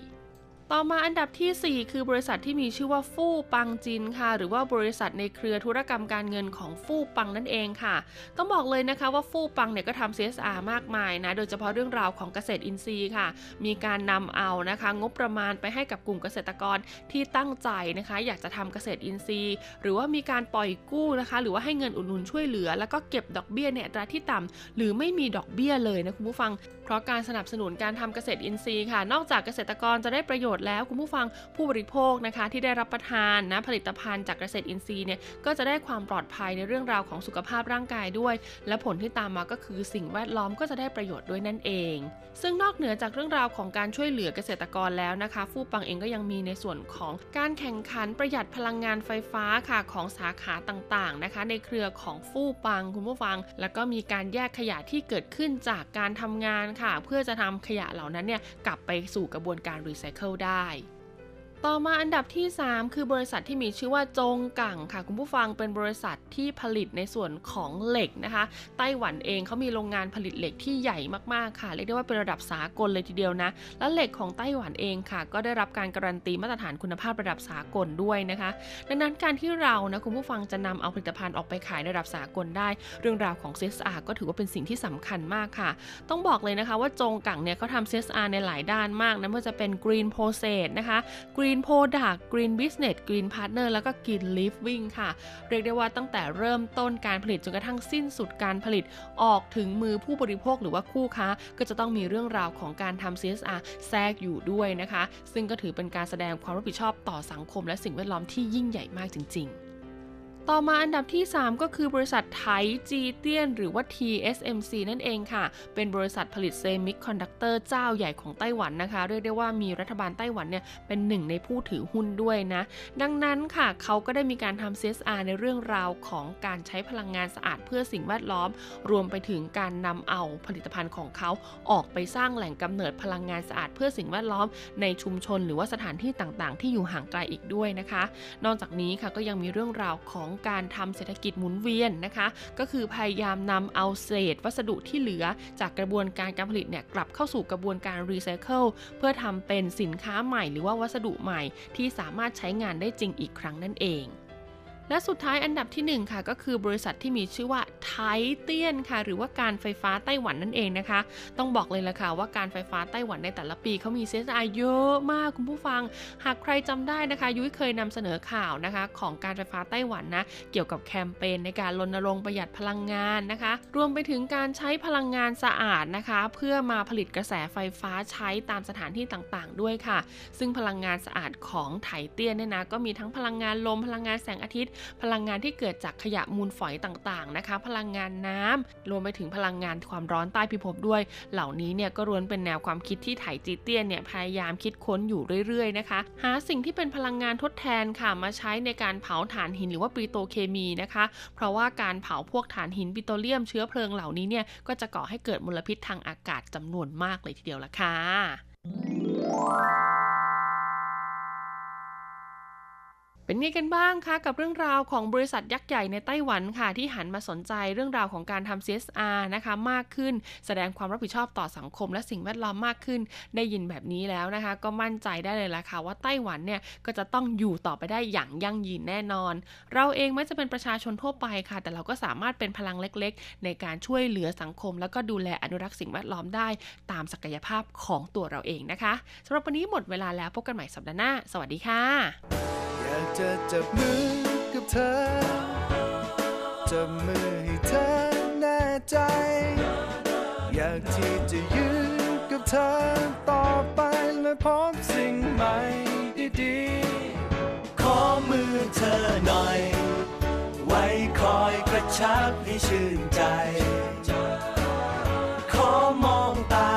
ต่อมาอันดับที่ 4 คือบริษัทที่มีชื่อว่าฟู่ปังจินค่ะ หรือว่าบริษัทในเครือธุรกรรมการเงินของฟู่ปังนั่นเองค่ะ ต้องบอกเลยนะคะว่าฟู่ปังเนี่ยก็ทำ CSR มากมายนะ โดยเฉพาะเรื่องราวของเกษตรอินทรีย์ค่ะ มีการนำเอานะคะ งบประมาณไปให้กับกลุ่มเกษตรกรที่ตั้งใจนะคะ อยากจะทำเกษตรอินทรีย์ หรือว่ามีการปล่อยกู้นะคะ หรือว่าให้เงินอุดหนุนช่วยเหลือ แล้วก็เก็บดอกเบี้ยเนี่ยตราที่ต่ำหรือไม่มีดอกเบี้ยเลยนะคุณผู้ฟังเพราะการสนับสนุนการทำเกษตรอินทรีย์ค่ะ นอกจากเกษตรกรจะได้ประโยชน์แล้วคุณผู้ฟังผู้บริโภคนะคะ ที่ได้รับประทานนะผลิตภัณฑ์จากเกษตรอินทรีย์เนี่ยก็จะได้ความปลอดภัยในเรื่องราวของสุขภาพร่างกายด้วย และผลที่ตามมาก็คือสิ่งแวดล้อมก็จะได้ประโยชน์ด้วยนั่นเอง ซึ่งนอกเหนือจากเรื่องราวของการช่วยเหลือเกษตรกรแล้วนะคะ ฟู่ปังเองก็ยังมีในส่วนของการแข่งขันประหยัดพลังงานไฟฟ้าค่ะของสาขาต่างๆนะคะ ในเครือของฟู่ปังคุณผู้ฟัง แล้วก็มีการแยกขยะที่เกิดขึ้นจากการทำงานค่ะ เพื่อจะทำขยะเหล่านั้นเนี่ยกลับไปสู่กระบวนการรีไซเคิลได้ ต่อมาอันดับที่ 3 คือบริษัทที่มีชื่อว่าจงกังค่ะ คุณผู้ฟังเป็นบริษัทที่ผลิตในส่วนของเหล็กนะคะ ไต้หวันเองเขามีโรงงานผลิตเหล็กที่ใหญ่มากๆค่ะ เรียกได้ว่าเป็นระดับสากลเลยทีเดียวนะ และเหล็กของไต้หวันเองค่ะ ก็ได้รับการการันตีมาตรฐานคุณภาพระดับสากลด้วยนะคะ ดังนั้นการที่เรานะคุณผู้ฟังจะนำเอาผลิตภัณฑ์ออกไปขายในระดับสากลได้ เรื่องราวของ CSR ก็ถือว่าเป็นสิ่งที่สำคัญมากค่ะ ต้องบอกเลยนะคะว่าจงกังเนี่ยเขาทำ CSR ในหลายด้านมากนะไม่ว่าจะเป็น Green Process นะคะ Green Green Product Green Business Green Partner แล้วก็ Green Living ค่ะ เรียกได้ว่าตั้งแต่เริ่มต้นการผลิตจนกระทั่งสิ้นสุดการผลิตออกถึงมือผู้บริโภคหรือว่าคู่ค้า ก็จะต้องมีเรื่องราวของการทำ CSR แทรกอยู่ด้วยนะคะ ซึ่งก็ถือเป็นการแสดงความรับผิดชอบต่อสังคมและสิ่งแวดล้อมที่ยิ่งใหญ่มากจริง ๆ ต่อมาอันดับที่ 3 ก็คือบริษัทไทจีเตียน หรือว่า TSMC นั่นเองค่ะ เป็นบริษัทผลิตเซมิคอนดักเตอร์เจ้าใหญ่ของไต้หวันนะคะ เรียกได้ว่ามีรัฐบาลไต้หวันเนี่ยเป็นหนึ่งในผู้ถือหุ้นด้วยนะ ดังนั้นค่ะเขาก็ได้มีการทำ CSR ในเรื่องราวของการใช้พลังงานสะอาดเพื่อสิ่งแวดล้อม รวมไปถึงการนำเอาผลิตภัณฑ์ของเขาออกไปสร้างแหล่งกำเนิดพลังงานสะอาดเพื่อสิ่งแวดล้อม ในชุมชน หรือว่าสถานที่ต่างๆ ที่อยู่ห่างไกลอีกด้วยนะคะ นอกจากนี้ค่ะก็ยังมีเรื่องราวของการทำเศรษฐกิจหมุนเวียนนะคะ ก็คือพยายามนำเอาเศษวัสดุที่เหลือ จากกระบวนการการผลิตเนี่ยกลับเข้าสู่กระบวนการรีไซเคิลเพื่อทำเป็นสินค้าใหม่ หรือว่าวัสดุใหม่ที่สามารถใช้งานได้จริงอีกครั้งนั่นเอง และสุดท้ายอันดับที่ 1 ค่ะ ก็คือบริษัทที่มีชื่อว่าไทเตียนค่ะ หรือว่าการไฟฟ้าไต้หวันนั่นเองนะคะ ต้องบอกเลยละค่ะว่าการไฟฟ้าไต้หวันในแต่ละปีเขามีเซสไอเยอะมากคุณผู้ฟัง หากใครจำได้นะคะ ยุ้ยเคยนำเสนอข่าวนะคะ ของการไฟฟ้าไต้หวันนะเกี่ยวกับแคมเปญในการรณรงค์ประหยัดพลังงานนะคะ รวมไปถึงการใช้พลังงานสะอาดนะคะ เพื่อมาผลิตกระแสไฟฟ้าใช้ตามสถานที่ต่างๆ ด้วยค่ะ ซึ่งพลังงานสะอาดของไถเตี้ยนเนี่ยนะก็มีทั้งพลังงานลมพลังงานแสงอาทิตย์พลังงานที่เกิดจากขยะมูลฝอยต่างๆนะคะ พลังงานน้ำรวมไปถึงพลังงานความร้อนใต้พิภพด้วย เหล่านี้เนี่ยก็ล้วนเป็นแนวความคิดที่ไถจีเตียนเนี่ยพยายามคิดค้นอยู่เรื่อยๆนะคะ หาสิ่งที่เป็นพลังงานทดแทนค่ะมาใช้ในการเผาถ่านหินหรือว่าปิโตเคมีนะคะ เพราะว่าการเผาพวกถ่านหินปิโตรเลียมเชื้อเพลิงเหล่านี้เนี่ยก็จะก่อให้เกิดมลพิษทางอากาศจำนวนมากเลยทีเดียวละค่ะ เป็นไงกันบ้างคะกับเรื่องราวของบริษัทยักษ์ใหญ่ในไต้หวันค่ะ ที่หันมาสนใจเรื่องราวของการทำ CSR นะคะ มากขึ้น แสดงความรับผิดชอบต่อสังคมและสิ่งแวดล้อมมากขึ้น ได้ยินแบบนี้แล้วนะคะ ก็มั่นใจได้เลยละค่ะว่าไต้หวันเนี่ยก็จะต้องอยู่ต่อไปได้อย่างยั่งยืนแน่นอน เราเองไม่จะเป็นประชาชนทั่วไปค่ะ แต่เราก็สามารถเป็นพลังเล็กๆ ในการช่วยเหลือสังคม แล้วก็ดูแลอนุรักษ์สิ่งแวดล้อมได้ ตามศักยภาพของตัวเราเองนะคะสำหรับวันนี้หมดเวลาแล้วพบกันใหม่สัปดาห์หน้า สวัสดีค่ะ อยากจะจับมือกับเธอ จับมือให้เธอแน่ใจ อยากที่จะยืนกับเธอต่อไปและพบสิ่งใหม่ดีๆ ขอมือเธอหน่อย ไว้คอยกระชับให้ชื่นใจ ขอมองตา